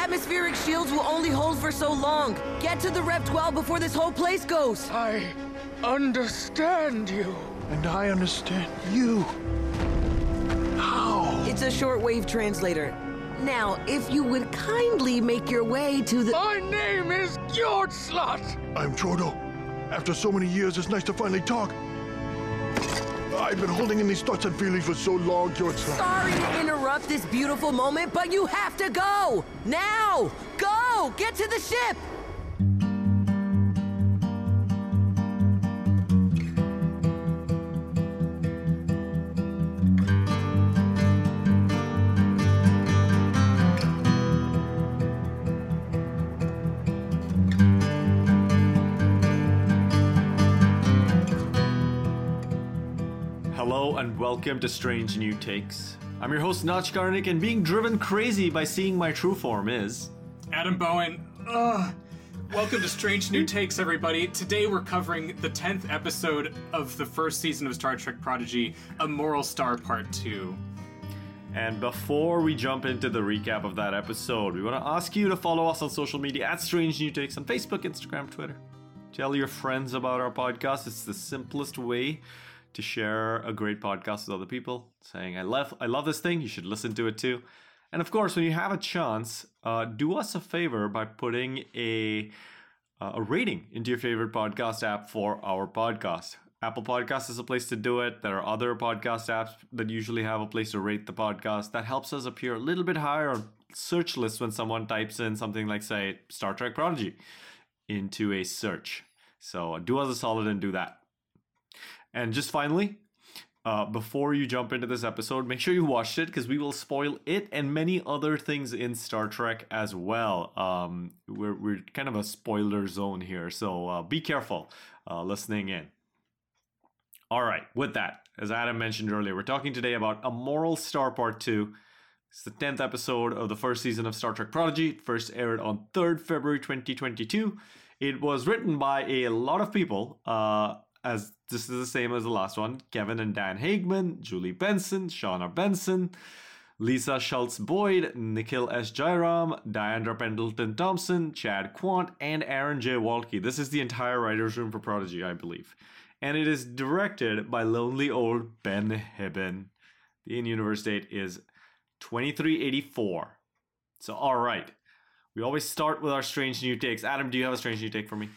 atmospheric shields will only hold for so long. Get to the Rev 12 before this whole place goes. I understand you. And I understand you. How? It's a shortwave translator. Now, if you would kindly make your way to the. My name is Gjordslot. I'm Jordo. After so many years, it's nice to finally talk. I've been holding in these thoughts and feelings for so long, Gjordslot. Sorry to interrupt this beautiful moment, but you have to go! Now! Go! Get to the ship! Welcome to Strange New Takes. I'm your host Notch Garnick, and being driven crazy by seeing my true form is. Adam Bowen. Ugh. Welcome to Strange New Takes, everybody. Today we're covering the 10th episode of the first season of Star Trek Prodigy, A Moral Star Part 2. And before we jump into the recap of that episode, we want to ask you to follow us on social media at Strange New Takes on Facebook, Instagram, Twitter. Tell your friends about our podcast. It's the simplest way to share a great podcast with other people, saying, I love, I love this thing, you should listen to it too. And of course, when you have a chance, uh, do us a favor by putting a, uh, a rating into your favorite podcast app for our podcast. Apple Podcast is a place to do it. There are other podcast apps that usually have a place to rate the podcast. That helps us appear a little bit higher on search lists when someone types in something like, say, Star Trek Prodigy into a search. So do us a solid and do that. And just finally, uh, before you jump into this episode, make sure you watched it because we will spoil it and many other things in Star Trek as well. Um, we're, we're kind of a spoiler zone here, so uh, be careful uh, listening in. All right, with that, as Adam mentioned earlier, we're talking today about A Moral Star Part 2. It's the 10th episode of the first season of Star Trek Prodigy. It first aired on 3rd February 2022. It was written by a lot of people. Uh, as this is the same as the last one Kevin and Dan Hageman, Julie Benson, Shawna Benson, Lisa Schultz Boyd, Nikhil S. Jayaram, Diandra Pendleton Thompson, Chad Quandt, and Aaron J. Waltke. This is the entire writer's room for Prodigy, I believe. And it is directed by lonely old Ben Hibon. The in universe date is 2384. So, all right. We always start with our strange new takes. Adam, do you have a strange new take for me?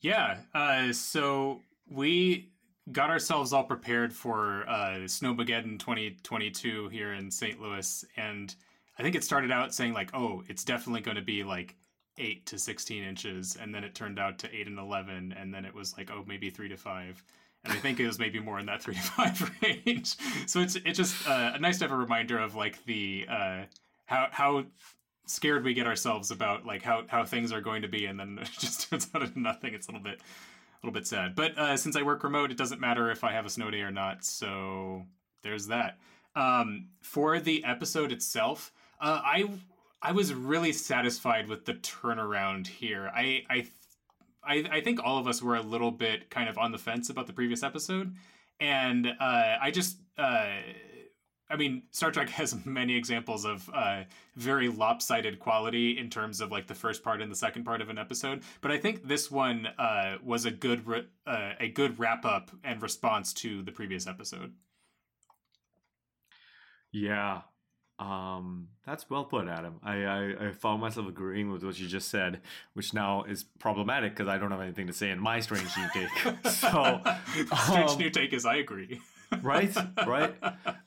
Yeah, uh, so we got ourselves all prepared for uh, Snowmageddon 2022 here in St. Louis, and I think it started out saying like, "Oh, it's definitely going to be like eight to 16 inches," and then it turned out to eight and 11, and then it was like, "Oh, maybe three to five. And I think it was maybe more in that three to five range. So it's it's just uh, nice to have a reminder of like the uh, how how scared we get ourselves about like how how things are going to be, and then it just turns out into nothing. It's a little bit a little bit sad. But uh, since I work remote, it doesn't matter if I have a snow day or not. So there's that. Um, for the episode itself, uh, I I was really satisfied with the turnaround here. I I I, I think all of us were a little bit kind of on the fence about the previous episode, and uh, I just. Uh, I mean, Star Trek has many examples of uh, very lopsided quality in terms of like the first part and the second part of an episode. But I think this one uh, was a good re- uh, a good wrap up and response to the previous episode. Yeah, um, that's well put, Adam. I, I, I found myself agreeing with what you just said, which now is problematic because I don't have anything to say in my strange new take. so, strange um, new take is I agree. Right, right.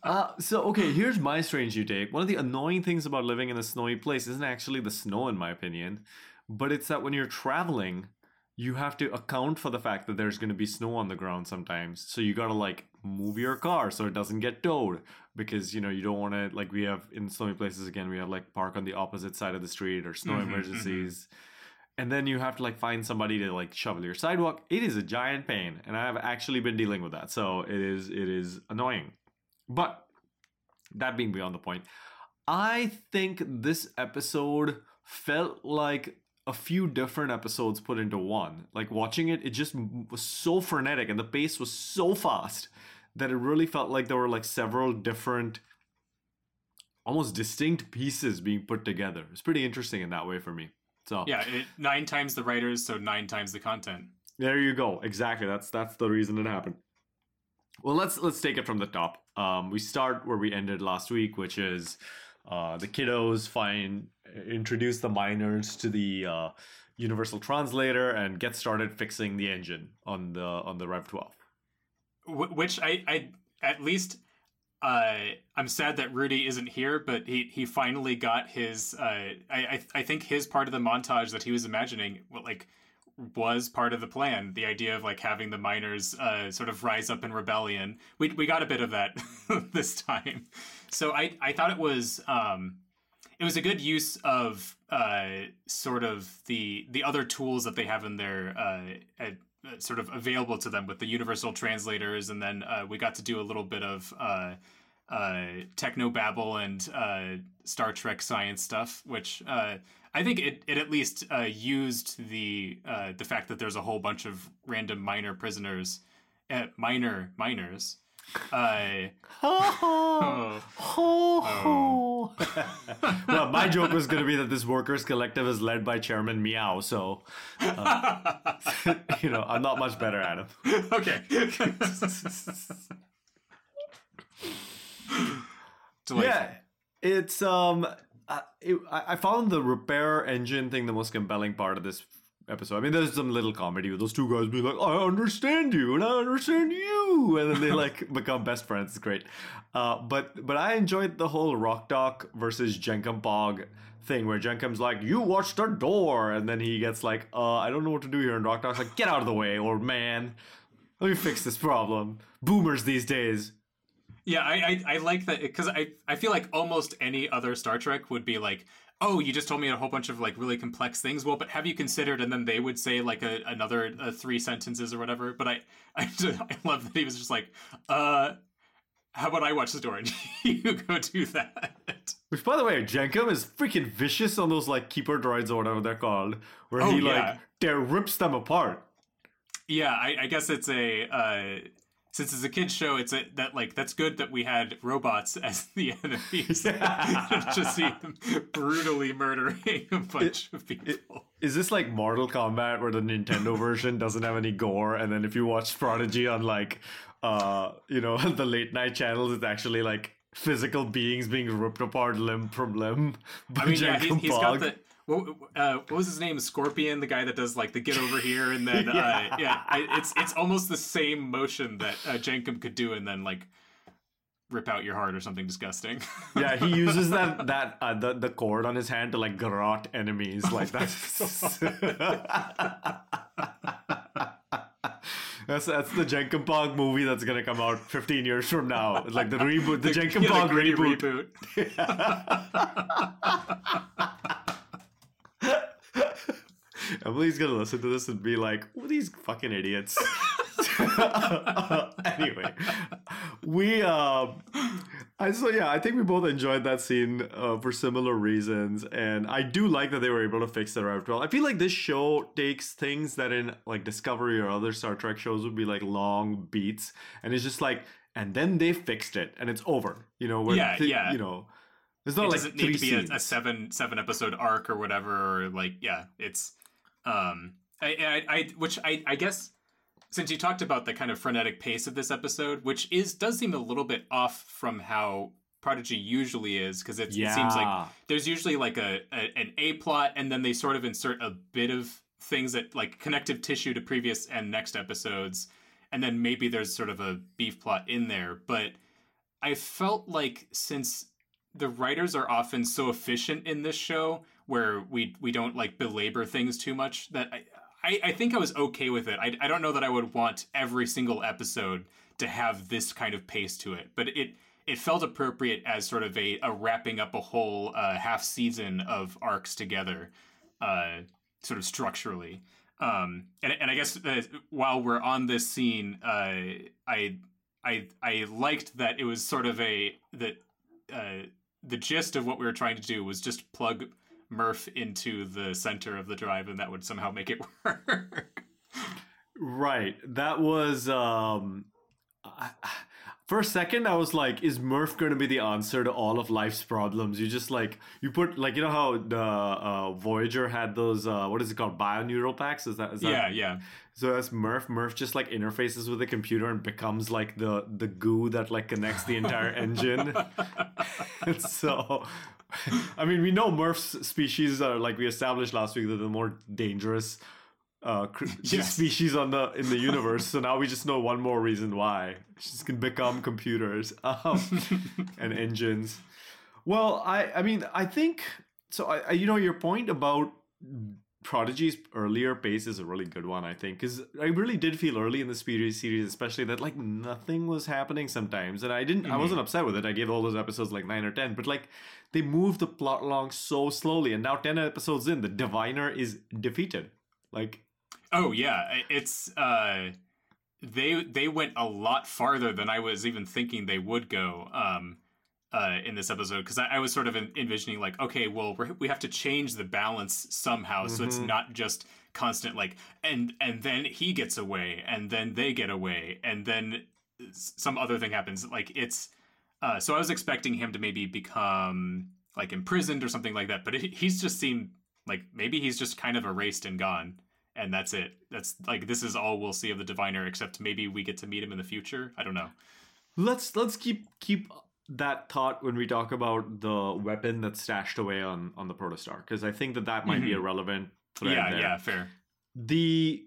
Uh, so okay, here's my strange you take. One of the annoying things about living in a snowy place isn't actually the snow, in my opinion, but it's that when you're traveling, you have to account for the fact that there's going to be snow on the ground sometimes. So you got to like move your car so it doesn't get towed because you know you don't want to like we have in snowy places again we have like park on the opposite side of the street or snow Mhm, emergencies. And then you have to like find somebody to like shovel your sidewalk. It is a giant pain, and I have actually been dealing with that. So it is it is annoying. But that being beyond the point, I think this episode felt like a few different episodes put into one. Like watching it, it just was so frenetic and the pace was so fast that it really felt like there were like several different almost distinct pieces being put together. It's pretty interesting in that way for me. So Yeah, it, nine times the writers, so nine times the content. there you go. Exactly. That's that's the reason it happened. Well, let's let's take it from the top. Um, we start where we ended last week, which is uh, the kiddos find introduce the miners to the uh, universal translator and get started fixing the engine on the on the Rev 12. Wh- Which I, I at least uh, I'm sad that Rudy isn't here, but he he finally got his. Uh, I, I think his part of the montage that he was imagining, well, like was part of the plan. The idea of like having the miners uh, sort of rise up in rebellion. We we got a bit of that this time. So I I thought it was um it was a good use of uh sort of the the other tools that they have in their uh, uh sort of available to them with the universal translators and then uh, we got to do a little bit of uh uh techno babble and Star Trek science stuff which I think it, it at least used the the fact that there's a whole bunch of random minor prisoners, minor minors. Uh, oh, Oh. well, my joke was going to be that this workers' collective is led by Chairman Meow, so uh, you know I'm not much better at him. okay. Yeah, it's um, I, it, I I found the repair engine thing the most compelling part of this episode. I mean, there's some little comedy with those two guys being like, "I understand you, and I understand you," and then they like become best friends. It's great. Uh, but but I enjoyed the whole Rok-Tahk versus Jankom Pog thing where Jankom's like, "You watched the door," and then he gets like, "Uh, I don't know what to do here," and Rok-Tahk's like, "Get out of the way, old man. Let me fix this problem." Boomers these days. Yeah, I I, I like that because I I feel like almost any other Star Trek would be like, oh, you just told me a whole bunch of like really complex things. Well, but have you considered? And then they would say like a another uh, three sentences or whatever. But I I, I love that he was just like, uh, how about I watch the door and you go do that. Which, by the way, Jankom is freaking vicious on those like keeper droids or whatever they're called, where Oh, he yeah. like tear rips them apart. Yeah, I, I guess it's a uh, since it's a kids show, it's a that like that's good that we had robots as the enemies. Just see them brutally murdering a bunch of people. Is this like Mortal Kombat, where the Nintendo version doesn't have any gore, and then if you watch Prodigy on like, uh, you know, the late night channels, it's actually like physical beings being ripped apart limb from limb by I mean, yeah, he's, he's got the. What, uh, what was his name? Scorpion, the guy that does like the get over here, and then uh, yeah, I, it's it's almost the same motion that uh, Jankom could do, and then like rip out your heart or something disgusting. Yeah, he uses that that uh, the the cord on his hand to like garrote enemies like that. That's that's the Jankom Pog movie that's gonna come out 15 years from now. Like the reboot, the, Jankom Yeah, the Pog gritty reboot. Emily's gonna listen to this and be like, "What are these fucking idiots?" anyway, we um, I so yeah, I think we both enjoyed that scene uh, for similar reasons, and I do like that they were able to fix the Rev 12. I feel like this show takes things that in like Discovery or other Star Trek shows would be like long beats, and it's just like, and then they fixed it, and it's over. You know, where Yeah, thi- yeah. you know. It's not it like doesn't three need to be a, a seven seven episode arc or whatever or like yeah it's um I, I i which i i guess since you talked about the kind of frenetic pace of this episode which is does seem a little bit off from how prodigy usually is because it seems like there's usually like a, a an a plot and then they sort of insert a bit of things that like connective tissue to previous and next episodes and then maybe there's sort of a beef plot in there. But i felt like since the writers are often so efficient in this show where we we don't like belabor things too much that I, I, I think I was okay with it. I, I don't know that I would want every single episode to have this kind of pace to it, but it it felt appropriate as sort of a, a wrapping up a whole uh, half season of arcs together, uh, sort of structurally. Um, and, and I guess uh, while we're on this scene, uh, I I I liked that it was sort of a that uh, the gist of what we were trying to do was just plug Murf into the center of the drive, and that would somehow make it work. Right. That was um I- for a second I was like, is Murf going to be the answer to all of life's problems? You just like you put like you know how the uh, Voyager had those uh, what is it called bioneural packs? Is that is that Yeah, yeah. So that's Murf. Murf just like interfaces with the computer and becomes like the the goo that like connects the entire engine. and so, I mean, we know Murf's species are like we established last week that they're the more dangerous uh Yes. species on the in the universe. so now we just know one more reason why she's can become computers um, and engines. Well, I I mean I think so. I, I you know your point about Prodigy's earlier pace is a really good one, I think, because I really did feel early in the series, series, especially that like nothing was happening sometimes, and I didn't, I wasn't upset with it. I gave all those episodes like nine or ten, but like they moved the plot along so slowly, and now ten episodes in, the diviner is defeated. Like, Oh yeah, it's uh they they went a lot farther than I was even thinking they would go um uh in this episode because I, I was sort of envisioning like okay well we're, we have to change the balance somehow so it's not just constant like and and then he gets away and then they get away and then some other thing happens like it's uh so I was expecting him to maybe become like imprisoned or something like that but it, he's just seemed like maybe he's just kind of erased and gone and that's it. That's like this is all we'll see of the diviner, except maybe we get to meet him in the future. I don't know. let's let's keep keep that thought when we talk about the weapon that's stashed away on on the protostar because I think that that might be a relevant thread yeah, there. yeah, fair. the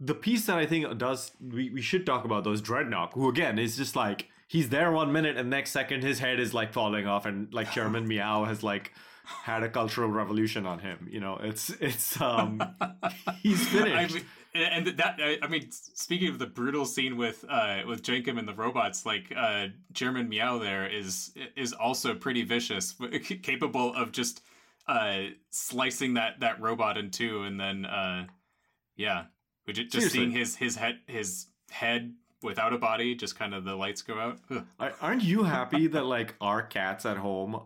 the piece that I think does we, we should talk about those Drednok, who again is just like he's there one minute and next second his head is like falling off and like Chairman Meow has like had a cultural revolution on him. You know, it's it's um he's I finished. mean, and that I, mean, speaking of the brutal scene with uh with Jankom and the robots, like uh Chairman Meow there is is also pretty vicious, capable of just uh slicing that that robot in two, and then uh yeah, just Seriously. seeing his his head his head without a body, just kind of the lights go out. Ugh. Aren't you happy that like our cats at home?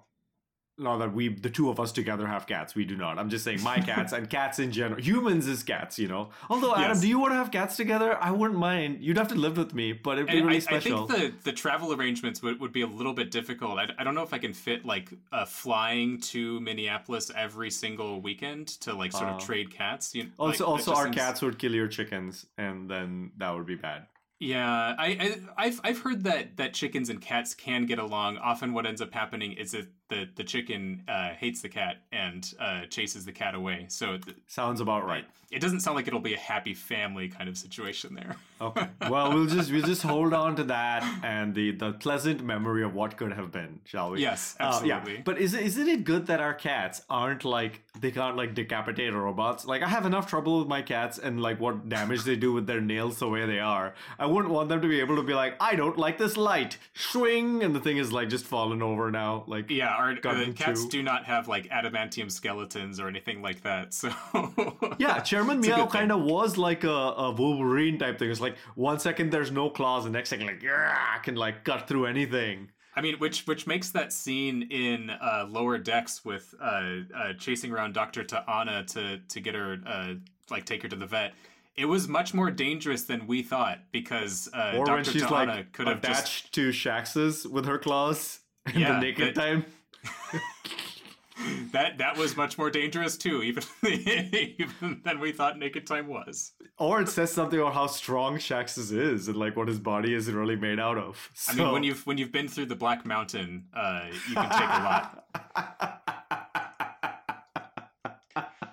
Not that we, the two of us together, have cats. We do not. I'm just saying my cats and cats in general. Humans is cats, you know. Although Adam, Yes. do you want to have cats together? I wouldn't mind. You'd have to live with me, but it'd be And really I, I think the, the travel arrangements would, would be a little bit difficult. I, I don't know if I can fit like uh, flying to Minneapolis every single weekend to like sort Uh, of trade cats. You, Also, like, also, our seems- cats would kill your chickens, and then that would be bad. Yeah, I, I I've I've heard that that chickens and cats can get along. Often, what ends up happening is that the the chicken uh, hates the cat and uh, chases the cat away. So th- Sounds about right. it doesn't sound like it'll be a happy family kind of situation there. Okay. Well, we'll just we'll just hold on to that and the the pleasant memory of what could have been, shall we? Yes, Uh, absolutely. yeah. But is isn't it good that our cats aren't like they can't like decapitate robots? Like I have enough trouble with my cats and like what damage they do with their nails the way they are. I wouldn't want them to be able to be like, I don't like this light, swing, and the thing is like just fallen over now. Like Yeah, uh, cats two. do not have like adamantium skeletons or anything like that. So Yeah, Chairman Meow kind of was like a, a Wolverine type thing. It's like one second there's no claws, the next second like yeah, i can like cut through anything. I mean, which which makes that scene in uh, Lower Decks with uh, uh, chasing around Doctor T'Ana to to get her uh, like take her to the vet. It was much more dangerous than we thought because uh, Or Doctor when she's like could have attached just to Shaxs with her claws in Yeah, the naked that- time. that that was much more dangerous too, even even than we thought Naked Time was. Or it says something about how strong Shaxs is and like what his body is really made out of. I mean, when you've when you've been through the Black Mountain, uh, you can take a lot.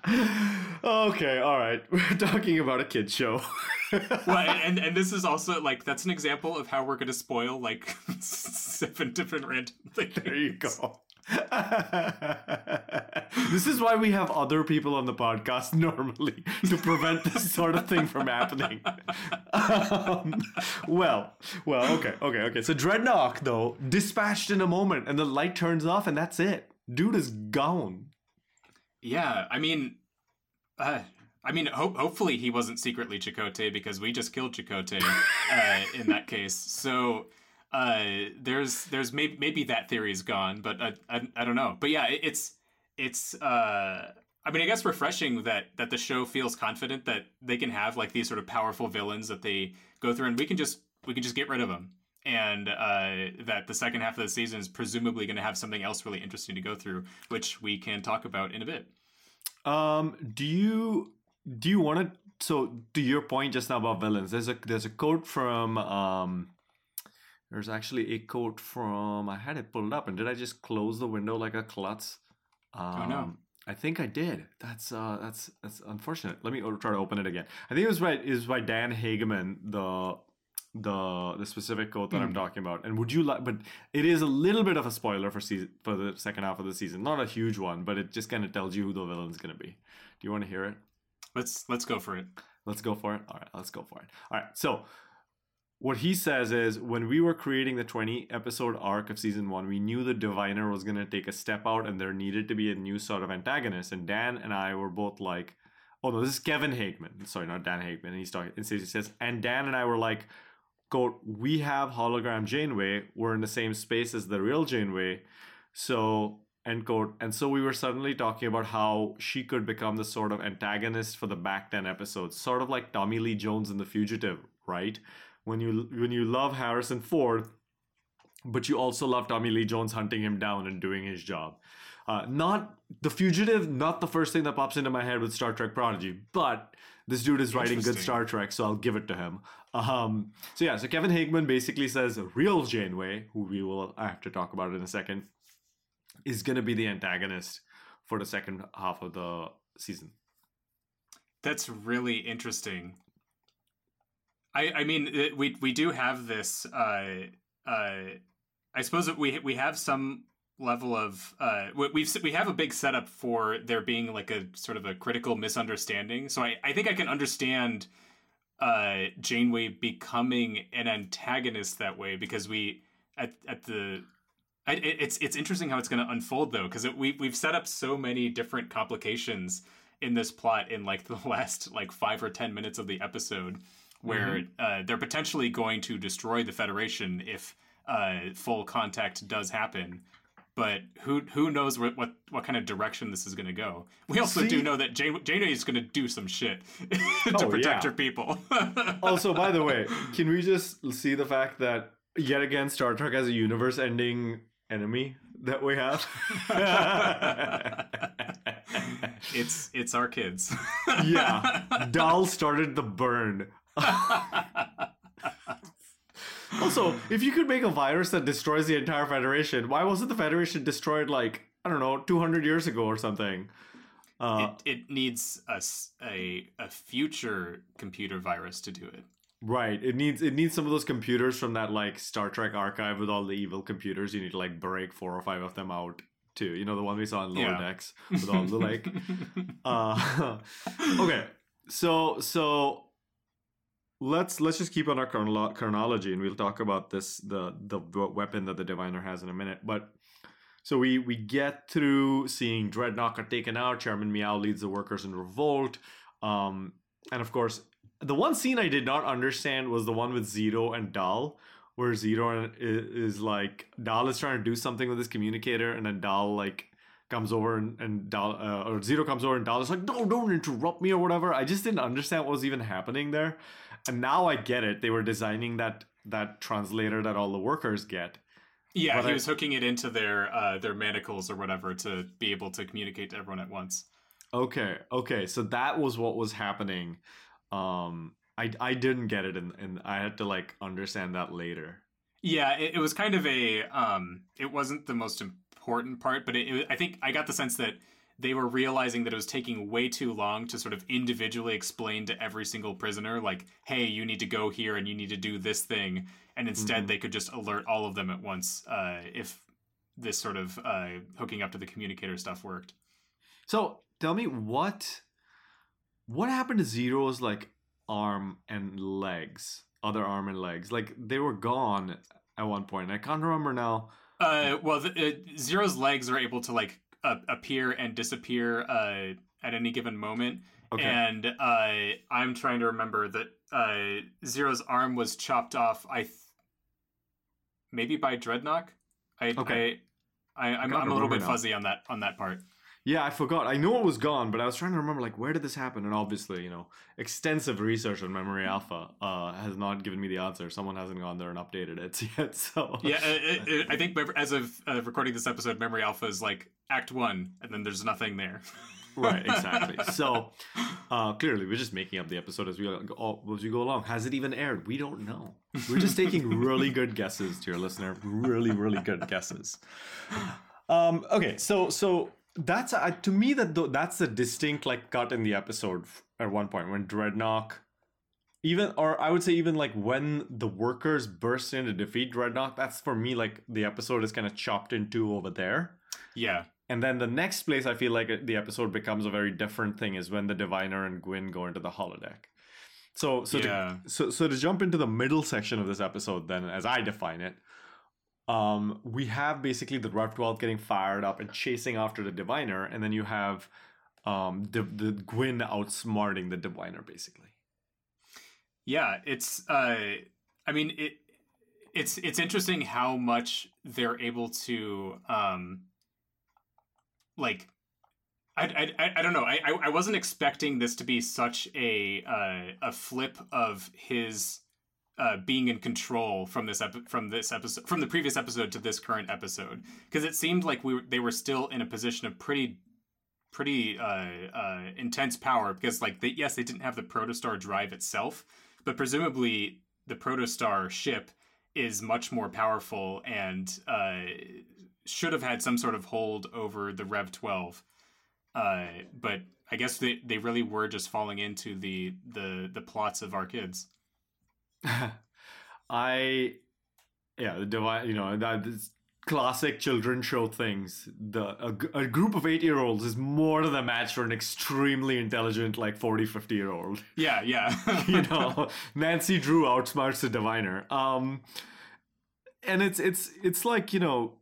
okay, all right. We're talking about a kid show. well, and and this is also like that's an example of how we're going to spoil like seven different random things. There you go. this is why we have other people on the podcast normally to prevent this sort of thing from happening. Um, well, well, okay, okay, okay. So Drednok, though, dispatched in a moment, and the light turns off, and that's it. Dude is gone. Yeah, I mean, uh, I mean, ho- hopefully he wasn't secretly Chakotay because we just killed Chakotay uh, in that case. So uh, there's there's maybe maybe that theory is gone, but I, I, I don't know. But yeah, it, it's it's. Uh, I mean, I guess refreshing that that the show feels confident that they can have like these sort of powerful villains that they go through, and we can just we can just get rid of them. and uh, that the second half of the season is presumably going to have something else really interesting to go through, which we can talk about in a bit. Um, do you do you want to? So, to your point just now about villains, there's a there's a quote from um, there's actually a quote from I had it pulled up, and did I just close the window like a klutz? Um, Oh, no. I think I did. That's uh, that's that's unfortunate. Let me try to open it again. I think it was by it was by Dan Hageman, the the the specific quote that I'm Hmm. talking about. And would you like? But it is a little bit of a spoiler for season for the second half of the season. Not a huge one, but it just kind of tells you who the villain's gonna be. Do you want to hear it? Let's let's go for it. Let's go for it. All right, let's go for it. All right. So, what he says is when we were creating the 20 episode arc of season one, we knew the diviner was going to take a step out and there needed to be a new sort of antagonist. And Dan and I were both like, oh no, this is Kevin Hageman. Sorry, not Dan Hageman. And he's talking, and he says, and Dan and I were like, quote, we have hologram Janeway. We're in the same space as the real Janeway. So, end quote. And so we were suddenly talking about how she could become the sort of antagonist for the back 10 episodes, sort of like Tommy Lee Jones in The Fugitive, right? When you when you love Harrison Ford, but you also love Tommy Lee Jones hunting him down and doing his job. Uh, not The Fugitive, not the first thing that pops into my head with Star Trek Prodigy, but this dude is writing good Star Trek, so I'll give it to him. Um, so yeah, so Kevin Hageman basically says real Janeway, who we will I have to talk about in a second, is going to be the antagonist for the second half of the season. That's really interesting. I I mean we we do have this. Uh, uh, I suppose that we we have some level of uh, we- we've we have a big setup for there being like a sort of a critical misunderstanding. So I I think I can understand uh, Janeway becoming an antagonist that way because we at at the I, it's it's interesting how it's going to unfold though because we we've set up so many different complications in this plot in like the last like five or ten minutes of the episode where uh, they're potentially going to destroy the Federation if uh, full contact does happen. But who who knows what what, what kind of direction this is going to go? We also See- do know that Jane, Janeway is going to do some shit to Oh, protect yeah. her people. also, by the way, can we just see the fact that yet again Star Trek has a universe-ending enemy that we have? it's it's our kids. yeah, Dal started the burn. also, if you could make a virus that destroys the entire Federation, why wasn't the Federation destroyed like I don't know, two hundred years ago or something? Uh, it, it needs a future computer virus to do it. Right. It needs it needs some of those computers from that like Star Trek archive with all the evil computers. You need to like break four or five of them out too. You know the one we saw in lower Yeah. decks with all the like. uh, okay. So so let's let's just keep on our chronolo- chronology and we'll talk about this the the weapon that the diviner has in a minute. But so we we get through seeing Drednok taken out. Chairman Meow leads the workers in revolt. Um, and of course, the one scene I did not understand was the one with Zero and Dal, where Zero is, is like Dal is trying to do something with his communicator, and then Dal like comes over and, and Dal uh, or Zero comes over and Dal is like, no, don't interrupt me or whatever. I just didn't understand what was even happening there, and now I get it. They were designing that that translator that all the workers get. Yeah, But he I- was hooking it into their uh, their manacles or whatever to be able to communicate to everyone at once. Okay, okay, so that was what was happening. Um, I I didn't get it, and and I had to like understand that later. Yeah, it, it was kind of a. Um, it wasn't the most important part, but it, it, I think I got the sense that they were realizing that it was taking way too long to sort of individually explain to every single prisoner, like, "Hey, you need to go here and you need to do this thing," and instead Mhm. they could just alert all of them at once uh, if this sort of uh, hooking up to the communicator stuff worked. So tell me what what happened to Zero's like arm and legs, other arm and legs? Like they were gone at one point. I can't remember now. Uh, well, the, uh, Zero's legs are able to like uh, appear and disappear uh, at any given moment, Okay. and uh, I'm trying to remember that uh, Zero's arm was chopped off. I th- maybe by Drednok. I, Okay. I, I I'm a little bit now. fuzzy on that on that part. Yeah, I forgot. I know it was gone, but I was trying to remember like where did this happen? And obviously, you know, extensive research on Memory Alpha uh, has not given me the answer. Someone hasn't gone there and updated it yet. So Yeah, uh, uh, uh, I think as of uh, recording this episode, Memory Alpha is like Act One, and then there's nothing there. right, exactly. So uh, clearly, we're just making up the episode as we go, as we go along. Has it even aired? We don't know. We're just taking really good guesses, dear listener. Really, really good guesses. Um, okay, so so that's uh, to me that that's a distinct like cut in the episode at one point when Drednok even or I would say even like when the workers burst in to defeat Drednok that's for me like the episode is kind of chopped in two over there yeah and then the next place I feel like the episode becomes a very different thing is when the diviner and Gwyn go into the holodeck so so yeah. to, so so to jump into the middle section of this episode then as I define it um, we have basically the 12 getting fired up and chasing after the Diviner, and then you have um, the, the Gwyn outsmarting the Diviner, basically. Yeah, it's. Uh, I mean, it. It's it's interesting how much they're able to, um, like, I, I, I don't know. I, I wasn't expecting this to be such a uh, a flip of his uh, being in control from this epi- from this episode from the previous episode to this current episode because it seemed like we were, they were still in a position of pretty pretty uh, uh, intense power because like they, yes they didn't have the protostar drive itself but presumably the protostar ship is much more powerful and uh, should have had some sort of hold over the rev 12 uh, but i guess they, they really were just falling into the the the plots of our kids I, yeah, the divine, you know, that classic children show things. The a, a group of eight year olds is more than a match for an extremely intelligent, like 40, 50 year old. Yeah, yeah. you know, Nancy Drew outsmarts the diviner. Um, and it's it's it's like you know,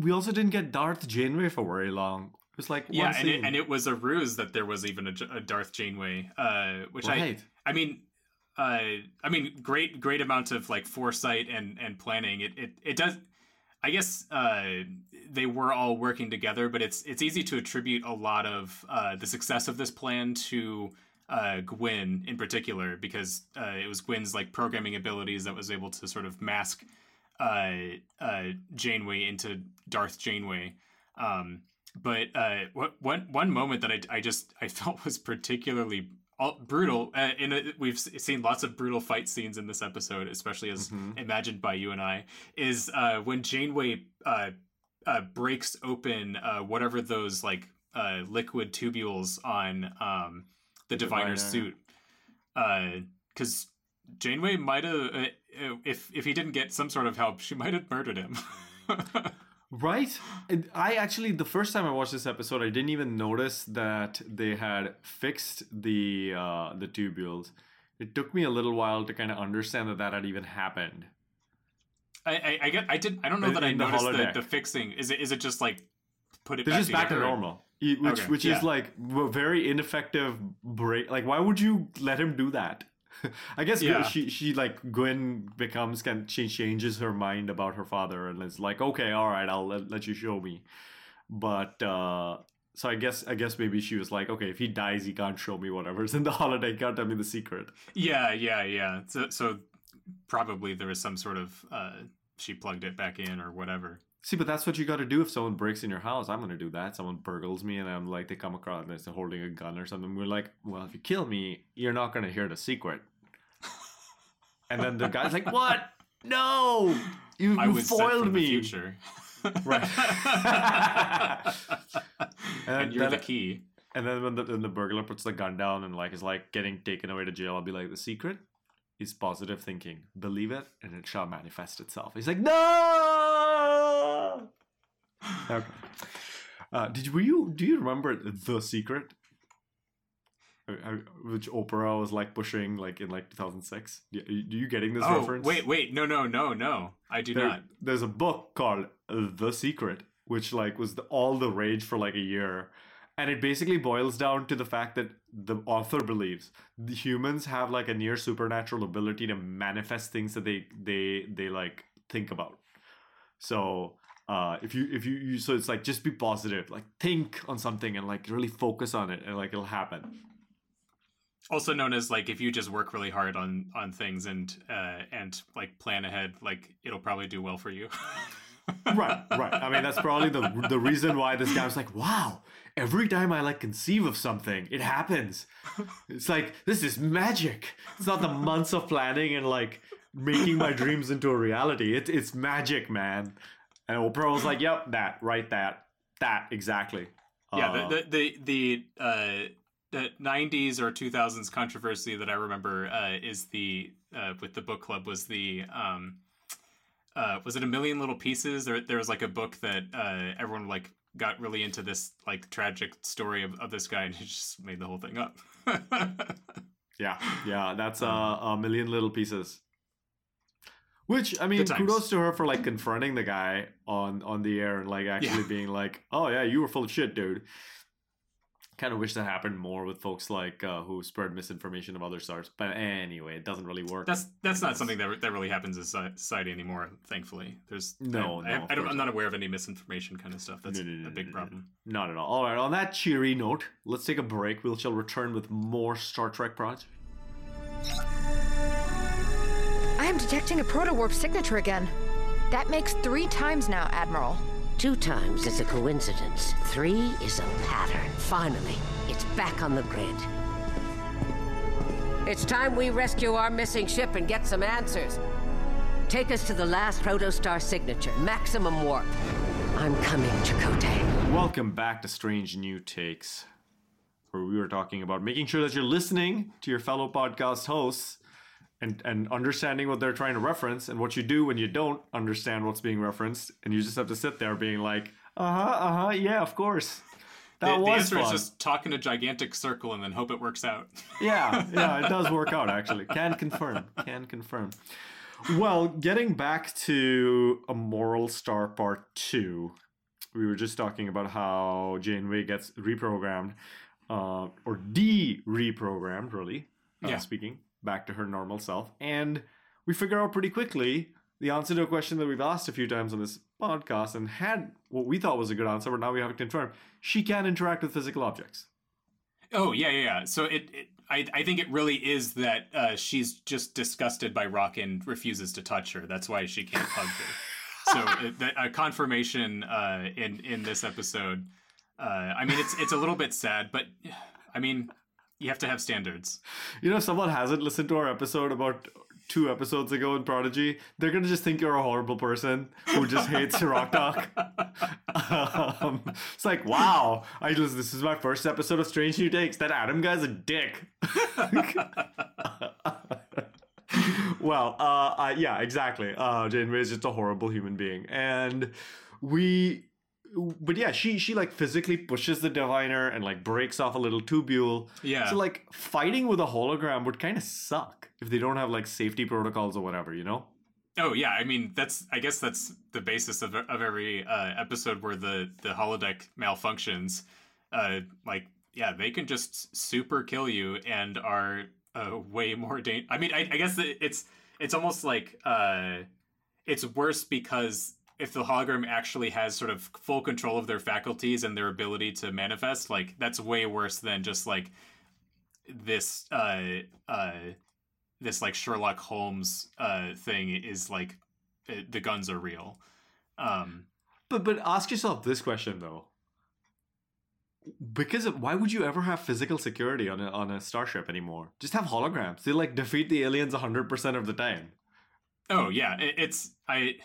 we also didn't get Darth Janeway for very long. It was like yeah, and it, and it, was a ruse that there was even a, a Darth Janeway, uh, which right. I I mean uh, I mean, great, great amount of like foresight and and planning. It it it does. I guess uh, they were all working together, but it's it's easy to attribute a lot of uh, the success of this plan to uh, Gwyn in particular, because uh, it was Gwyn's like programming abilities that was able to sort of mask uh, uh, Janeway into Darth Janeway. Um, but uh, what, one one moment that I, I just I felt was particularly brutal. Uh, in a, we've seen lots of brutal fight scenes in this episode, especially as mm-hmm. imagined by you and I. Is uh, when Janeway uh, uh, breaks open uh, whatever those like uh, liquid tubules on um, the Diviner, Diviner. suit, because Janeway might have, if if he didn't get some sort of help, she might have murdered him. Right? I actually, the first time I watched this episode, I didn't even notice that they had fixed the uh, the tubules. It took me a little while to kind of understand that that had even happened. I I, I get I did I don't know that I noticed the, the, fixing. Is it is it just like put it They're back just back to normal, which okay, which yeah. is like very ineffective break. Like, why would you let him do that? I guess yeah. she she like Gwyn becomes can she changes her mind about her father and it's like okay all right I'll let, let you show me, but uh, so I guess I guess maybe she was like okay if he dies he can't show me whatever's in the holodeck can't tell me the secret. Yeah yeah yeah so so probably there was some sort of uh, she plugged it back in or whatever. See, but that's what you got to do if someone breaks in your house. I'm gonna do that. Someone burgles me, and I'm like, they come across and they're holding a gun or something. We're like, well, if you kill me, you're not gonna hear the secret. and then the guy's like, what? No, you, you foiled me. future. right. and, and, you're the key. And then when the, when the burglar puts the gun down and like is like getting taken away to jail, I'll be like, the secret is positive thinking. Believe it, and it shall manifest itself. He's like, no. Okay. Uh, did you, were you do you remember the secret? Uh, uh, which Oprah was like pushing like in like 2006. Do you getting this oh, reference? Wait, wait, no, no, no, no. I do there, not. There's a book called The Secret, which like was the, all the rage for like a year, and it basically boils down to the fact that the author believes the humans have like a near supernatural ability to manifest things that they they they like think about so uh, if you if you, you so it's like just be positive, like think on something and like really focus on it, and like it'll happen. Also known as like if you just work really hard on on things and uh, and like plan ahead, like it'll probably do well for you. right, right. I mean, that's probably the the reason why this guy was like, "Wow, every time I like conceive of something, it happens." It's like this is magic. It's not the months of planning and like making my dreams into a reality. It, it's magic, man. And Oprah was like, "Yep, that, right, that, that, exactly." yeah, Uh, the the the, the uh, the '90s or 2000s controversy that I remember uh, is the uh, with the book club was the um, uh, was it a million little pieces? There there was like a book that uh, everyone like got really into this like tragic story of, of this guy and he just made the whole thing up. Yeah, yeah, that's uh, a million little pieces. Which I mean, kudos to her for like confronting the guy on on the air and like actually Yeah. being like, "Oh yeah, you were full of shit, dude." Kind of wish that happened more with folks like uh, who spread misinformation of other stars. But anyway, it doesn't really work. that's that's not something that that really happens in society anymore. Thankfully, there's No, I, no I, I don't, I'm not aware of any misinformation kind of stuff. That's No, no, a big problem. Not at all. All right. On that cheery note, let's take a break. We shall return with more Star Trek projects. I am detecting a proto-warp signature again. That makes three times now, Admiral. Two times is a coincidence. Three is a pattern. Finally, it's back on the grid. It's time we rescue our missing ship and get some answers. Take us to the last protostar signature, maximum warp. I'm coming, Chakotay. Welcome back to Strange New Takes, where we were talking about making sure that you're listening to your fellow podcast hosts and, and understanding what they're trying to reference and what you do when you don't understand what's being referenced. And you just have to sit there being like, uh huh, uh huh, yeah, of course. The, That the was answer fun. is just talk in a gigantic circle and then hope it works out. Yeah, yeah, it does work out actually. Can confirm. Can confirm. Well, getting back to a moral star part two, we were just talking about how Janeway gets reprogrammed, uh, or de-reprogrammed, really. Uh, Yeah. Speaking back to her normal self, and we figure out pretty quickly the answer to a question that we've asked a few times on this podcast, and had what we thought was a good answer, but now we have it confirmed. She can interact with physical objects. Oh yeah, yeah, yeah. So it, it I, I think it really is that uh, she's just disgusted by Rok and refuses to touch her. That's why she can't hug her. So it, the, a confirmation uh, in in this episode. Uh, I mean, it's it's a little bit sad, but I mean, you have to have standards. You know, if someone hasn't listened to our episode about two episodes ago in Prodigy, they're gonna just think you're a horrible person who just hates Rok-Tahk. um, it's like, wow, I just this is my first episode of Strange New Takes. That Adam guy's a dick. well, uh, uh, yeah, exactly. Uh, Janeway is just a horrible human being, and we. But yeah, she she like physically pushes the diviner and like breaks off a little tubule. Yeah. So like fighting with a hologram would kind of suck if they don't have like safety protocols or whatever, you know? Oh yeah, I mean that's I guess that's the basis of of every uh, episode where the the holodeck malfunctions. Uh, like yeah, they can just super kill you and are uh, way more dangerous. I mean, I, I guess it's it's almost like uh, it's worse because if the hologram actually has sort of full control of their faculties and their ability to manifest, like that's way worse than just like this uh uh this like Sherlock Holmes uh thing is like uh, the guns are real. Um But but ask yourself this question though. Because of, why would you ever have physical security on a on a starship anymore? Just have holograms. They like defeat the aliens 100% of the time. oh yeah, it, it's I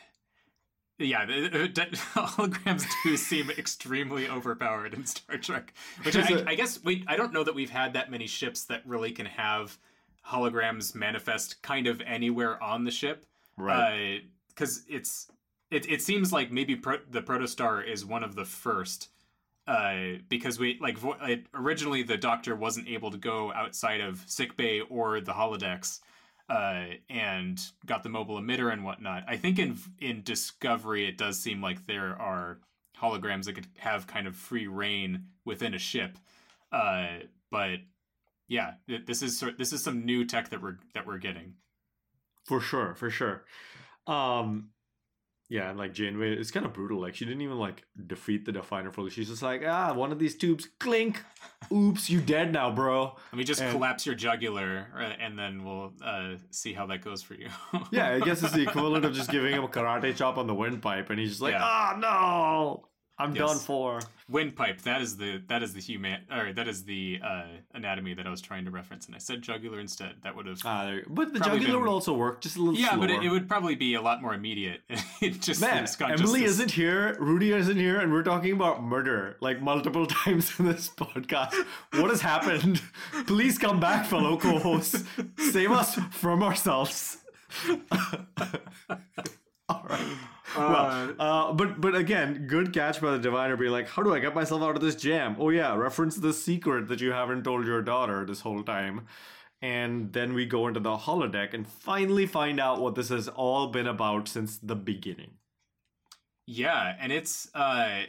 yeah, the holograms do seem extremely overpowered in Star Trek. Which I, uh, I guess we I don't know that we've had that many ships that really can have holograms manifest kind of anywhere on the ship. Right. because it's it, it seems like maybe Pro- the protostar is one of the first uh because we like vo- originally the doctor wasn't able to go outside of sickbay or the holodecks uh and got the mobile emitter and whatnot. I think in in discovery it does seem like there are holograms that could have kind of free reign within a ship. Uh but yeah this is this is some new tech that we're that we're getting. For sure, for sure. Um Yeah, and like Janeway, it's kind of brutal. Like she didn't even like defeat the Diviner fully. She's just like, ah, one of these tubes, clink. Oops, you dead now, bro. Let me just And- collapse your jugular, and then we'll uh, see how that goes for you. Yeah, I guess it's the equivalent of just giving him a karate chop on the windpipe, and he's just like, Yeah. ah, no, I'm Yes. done for. windpipe. That is the that is the human or that is the uh, anatomy that I was trying to reference, and I said jugular instead. That would have. Go. but the jugular been- would also work, just a little yeah, slower. but it, it would probably be a lot more immediate. it just Man, Emily this- isn't here, Rudy isn't here, and we're talking about murder like multiple times in this podcast. What has happened? Please come back, fellow co-hosts. Save us from ourselves. All right. well, uh, but but again, good catch by the diviner being like, "How do I get myself out of this jam?" Oh yeah, reference the secret that you haven't told your daughter this whole time. And then we go into the holodeck and finally find out what this has all been about since the beginning. Yeah, and it's uh I,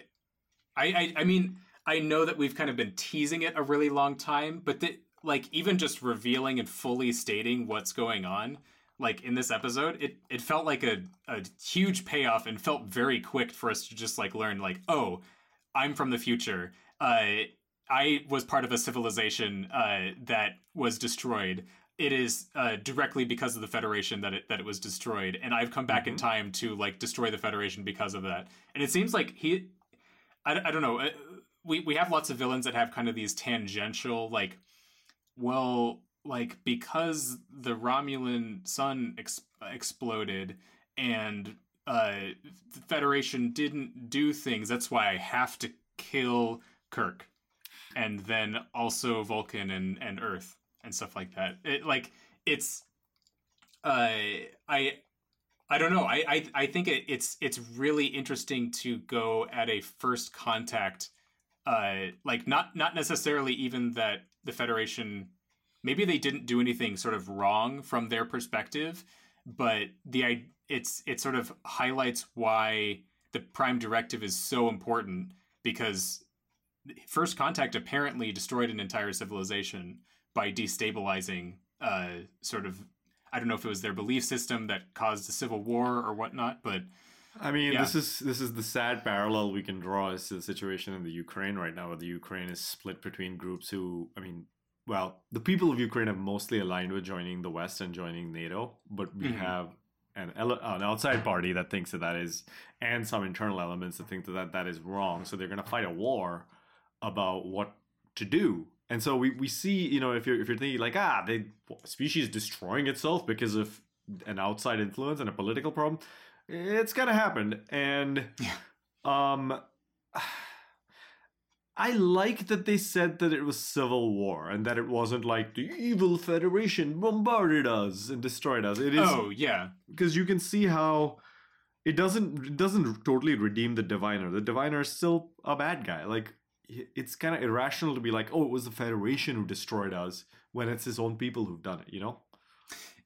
I I mean, I know that we've kind of been teasing it a really long time, but the, like even just revealing and fully stating what's going on like in this episode, it it felt like a a huge payoff and felt very quick for us to just like learn like, "Oh, I'm from the future. Uh I was part of a civilization uh that was destroyed." It is uh, directly because of the Federation that it that it was destroyed, and I've come back in time to like destroy the Federation because of that. And it seems like he, I, I don't know. uh, We we have lots of villains that have kind of these tangential like, well, like because the Romulan sun ex- exploded and uh, the Federation didn't do things. That's why I have to kill Kirk, and then also Vulcan and and Earth and stuff like that. It like it's uh I I don't know. I I, I think it, it's it's really interesting to go at a first contact uh like not not necessarily even that the Federation maybe they didn't do anything sort of wrong from their perspective, but the it's it sort of highlights why the prime directive is so important because first contact apparently destroyed an entire civilization by destabilizing uh sort of I don't know if it was their belief system that caused a civil war or whatnot, but I mean, Yeah. this is this is the sad parallel we can draw as to the situation in the Ukraine right now, where the Ukraine is split between groups who, I mean, well, the people of Ukraine have mostly aligned with joining the West and joining NATO, but we Mhm. have an ele- an outside party that thinks that that is, and some internal elements that think that that, that is wrong. So they're going to fight a war about what to do. And so we, we see, you know, if you're if you're thinking like ah, the species destroying itself because of an outside influence and a political problem, it's gonna happen. And um I like that they said that it was civil war and that it wasn't like the evil federation bombarded us and destroyed us. It is oh yeah, because you can see how it doesn't it doesn't totally redeem the diviner. The diviner is still a bad guy. Like it's kind of irrational to be like, oh, it was the Federation who destroyed us when it's his own people who've done it. You know?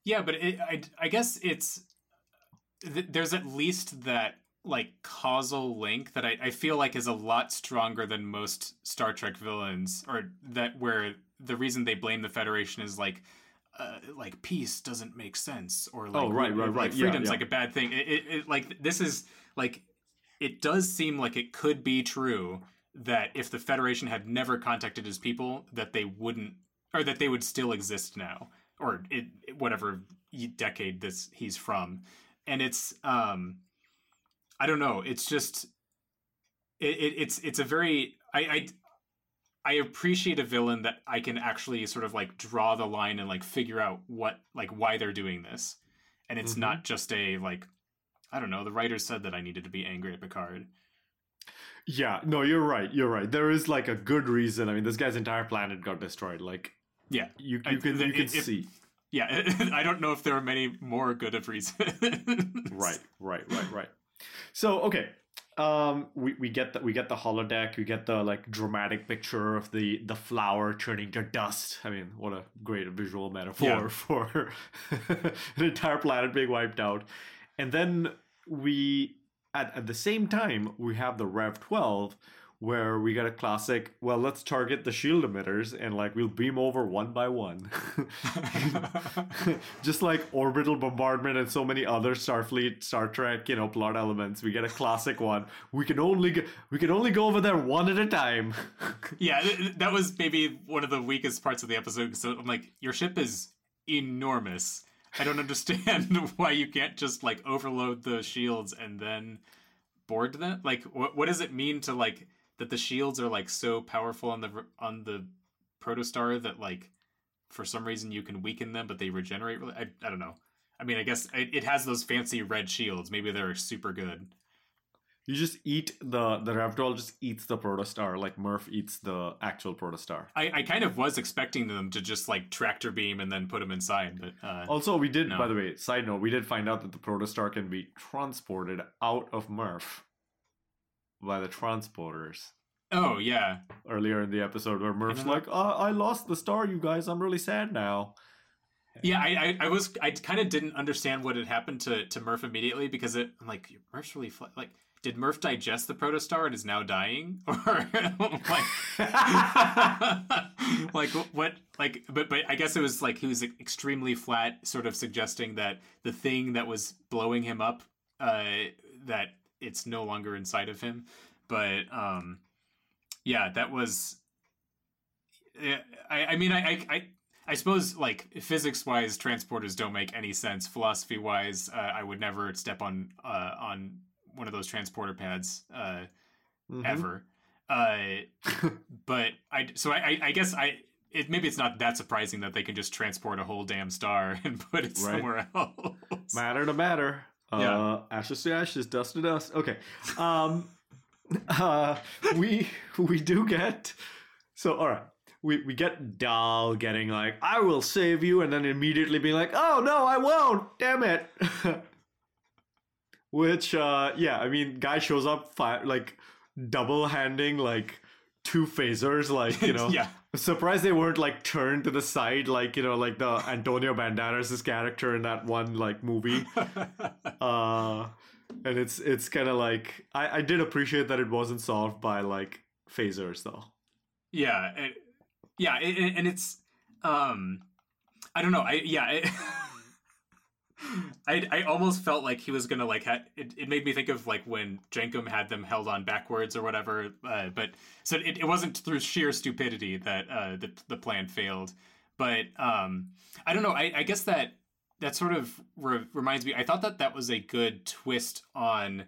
Yeah, but it, I, I guess it's th- there's at least that like causal link that I, I feel like is a lot stronger than most Star Trek villains, or that where the reason they blame the Federation is like. Uh, like peace doesn't make sense, or like Oh, right, right, right. Yeah, freedom's yeah. like a bad thing. It, it, it like this is like it does seem like it could be true that if the Federation had never contacted his people, that they wouldn't, or that they would still exist now, or it, whatever decade this he's from, and it's um, I don't know. It's just it, it it's it's a very I, I I appreciate a villain that I can actually sort of like draw the line and like figure out what like why they're doing this, and it's Mhm. not just a like I don't know. The writers said that I needed to be angry at Picard. Yeah. No, you're right. You're right. There is like a good reason. I mean, this guy's entire planet got destroyed. Like Yeah, you, I- you can the- you can it- see. yeah. I don't know if there are many more good of reasons. right right right right so okay um we, we get the we get the holodeck we get the like dramatic picture of the the flower turning to dust i mean what a great visual metaphor Yeah. for an entire planet being wiped out and then we at, at the same time we have the rev 12 where we get a classic. Well, let's target the shield emitters and like we'll beam over one by one, just like orbital bombardment and so many other Starfleet, Star Trek, you know, plot elements. We get a classic one. We can only go, we can only go over there one at a time. yeah, th- that was maybe one of the weakest parts of the episode. So I'm like, your ship is enormous. I don't understand why you can't just like overload the shields and then board them. Like, what what does it mean to like that the shields are like so powerful on the on the protostar that like for some reason you can weaken them, but they regenerate. Really, I I don't know. I mean, I guess it, it has those fancy red shields. Maybe they're super good. You just eat the the Revdol just eats the protostar like Murf eats the actual protostar. I, I kind of was expecting them to just like tractor beam and then put them inside, but uh, Also, we did, No. by the way, side note, we did find out that the protostar can be transported out of Murf by the transporters oh yeah, earlier in the episode, where Murf's like, uh, "I lost the star, you guys. I'm really sad now." yeah. I, I, I was I kind of didn't understand what had happened to to Murf immediately because it I'm like Murf's really fl- like did Murph digest the protostar and is now dying or like like what like but but I guess it was like he was extremely flat sort of suggesting that the thing that was blowing him up uh that it's no longer inside of him but um yeah that was yeah, I, I mean I, I I suppose like physics wise transporters don't make any sense philosophy wise uh, I would never step on uh, on one of those transporter pads uh, Mhm. ever uh, but I so I, I I guess I it maybe it's not that surprising that they can just transport a whole damn star and put it Right. somewhere else Matter to matter. Yeah. Uh, ashes to ashes, dust to dust. Okay. Um, uh, we we do get so all right. We we get Dal getting like I will save you, and then immediately being like, oh no, I won't. Damn it. Which uh, yeah, I mean, guy shows up fi- like double handing like two phasers, like you know. yeah surprised they weren't like turned to the side, like you know, like the Antonio Banderas' character in that one like movie. uh, and it's it's kind of like I I did appreciate that it wasn't solved by like phasers though. Yeah, it, yeah, it, and it's um, I don't know. I yeah, it, I I almost felt like he was gonna like ha- it. It made me think of like when Jankom had them held on backwards or whatever. Uh, but so it, it wasn't through sheer stupidity that uh, the the plan failed. But um, I don't know. I, I guess that that sort of re- reminds me. I thought that that was a good twist on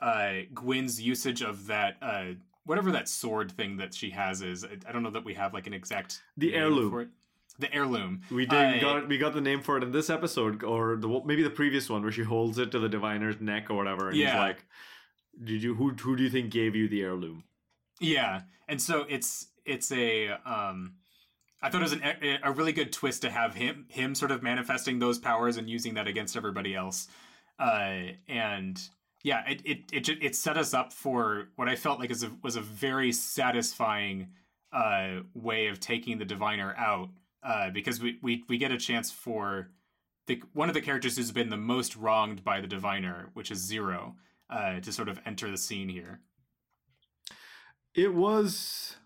uh, Gwyn's usage of that uh, whatever that sword thing that she has is. I, I don't know that we have like an exact The heirloom. The heirloom. We did Uh, got we got the name for it in this episode, or the maybe the previous one where she holds it to the diviner's neck or whatever, and he's like, "Did you who who do you think gave you the heirloom?" Yeah, and so it's it's a um, I thought it was an, a, a really good twist to have him him sort of manifesting those powers and using that against everybody else, uh, and yeah, it it it it set us up for what I felt like is a, was a very satisfying uh, way of taking the diviner out uh, because we, we we get a chance for the one of the characters who's been the most wronged by the diviner, which is Zero, uh, to sort of enter the scene here. It was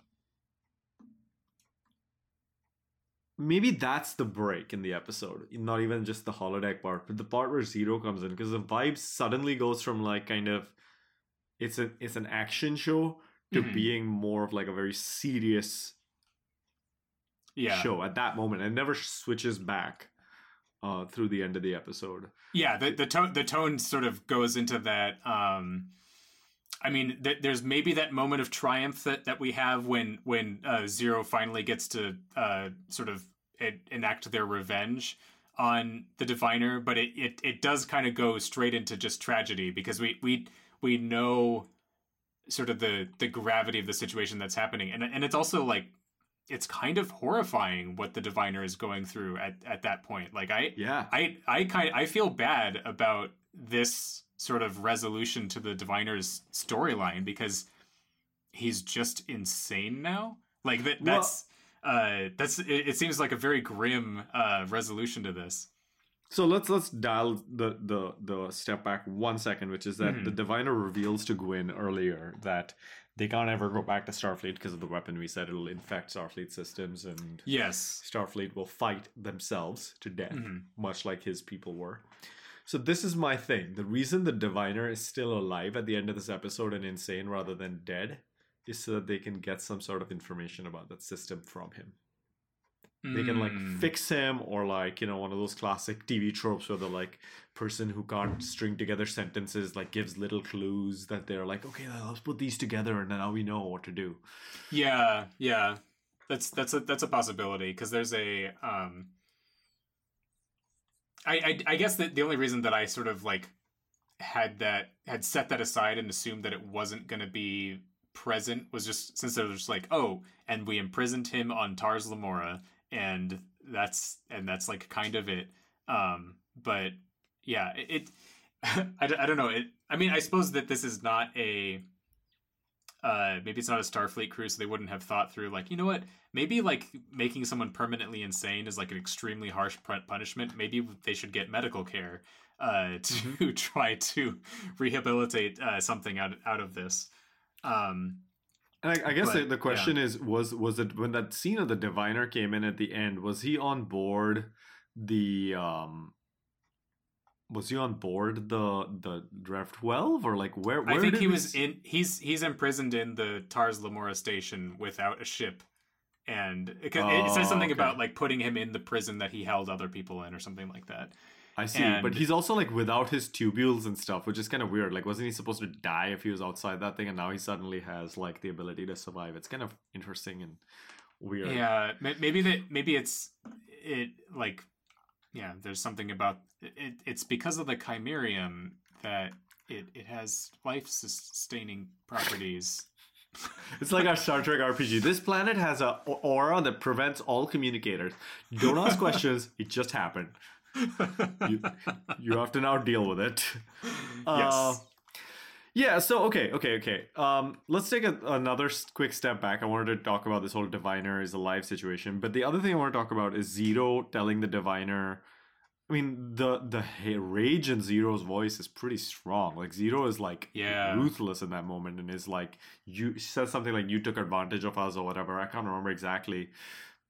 maybe that's the break in the episode, not even just the holodeck part, but the part where Zero comes in because the vibe suddenly goes from like kind of it's a it's an action show to Mhm. being more of like a very serious Yeah, show at that moment and never switches back uh through the end of the episode. yeah the the tone the tone sort of goes into that um i mean th- there's maybe that moment of triumph that that we have when when uh, zero finally gets to uh sort of enact their revenge on the diviner but it it, it does kind of go straight into just tragedy because we we we know sort of the the gravity of the situation that's happening and and it's also like it's kind of horrifying what the diviner is going through at at that point like i Yeah. I I kind I feel bad about this sort of resolution to the diviner's storyline because he's just insane now. Like that Well- that's uh that's it, it seems like a very grim uh resolution to this. So let's let's dial the the the step back one second, which is that Mhm. the diviner reveals to Gwyn earlier that they can't ever go back to Starfleet because of the weapon we said it'll infect Starfleet systems and Yes. Starfleet will fight themselves to death, Mhm. much like his people were. So this is my thing. The reason the diviner is still alive at the end of this episode and insane rather than dead is so that they can get some sort of information about that system from him. They can like Mm. fix him or like, you know, one of those classic TV tropes where the like person who can't string together sentences like gives little clues that they're like, okay, let's put these together and now we know what to do. Yeah, yeah. That's that's a that's a possibility because there's a um I, I I guess that the only reason that I sort of like had that had set that aside and assumed that it wasn't going to be present was just since it was just like oh and we imprisoned him on Tars Lamora and that's and that's like kind of it. Um but yeah it, I, don't- I don't know it I mean I suppose that this is not a uh maybe it's not a starfleet crew so they wouldn't have thought through like you know what maybe like making someone permanently insane is like an extremely harsh punishment. Maybe they should get medical care uh to try to rehabilitate uh something out out of this. Um And I, I guess the, But, the question is was was it when that scene of the diviner came in at the end was he on board the um was he on board the the draft 12 or like where where I think did he was in he's he's imprisoned in the Tars Lamora station without a ship and it, it says Oh, something okay. about like putting him in the prison that he held other people in or something like that I see but he's also like without his tubules and stuff which is kind of weird like wasn't he supposed to die if he was outside that thing and now he suddenly has like the ability to survive it's kind of interesting and weird Yeah, maybe that maybe it's it like yeah. There's something about it. It's because of the chimerium that it it has life sustaining properties. It's like our Star Trek RPG. This planet has a- aura that prevents all communicators. Don't ask questions. It just happened. You, you have to now deal with it. Uh, yes. yeah. So okay, okay, okay. Um, let's take a, another quick step back. I wanted to talk about this whole diviner is alive situation, but the other thing I want to talk about is Zero telling the diviner. I mean, the the rage in Zero's voice is pretty strong. Like Zero is like Yeah. ruthless in that moment, and is like you says something like you took advantage of us or whatever. I can't remember exactly,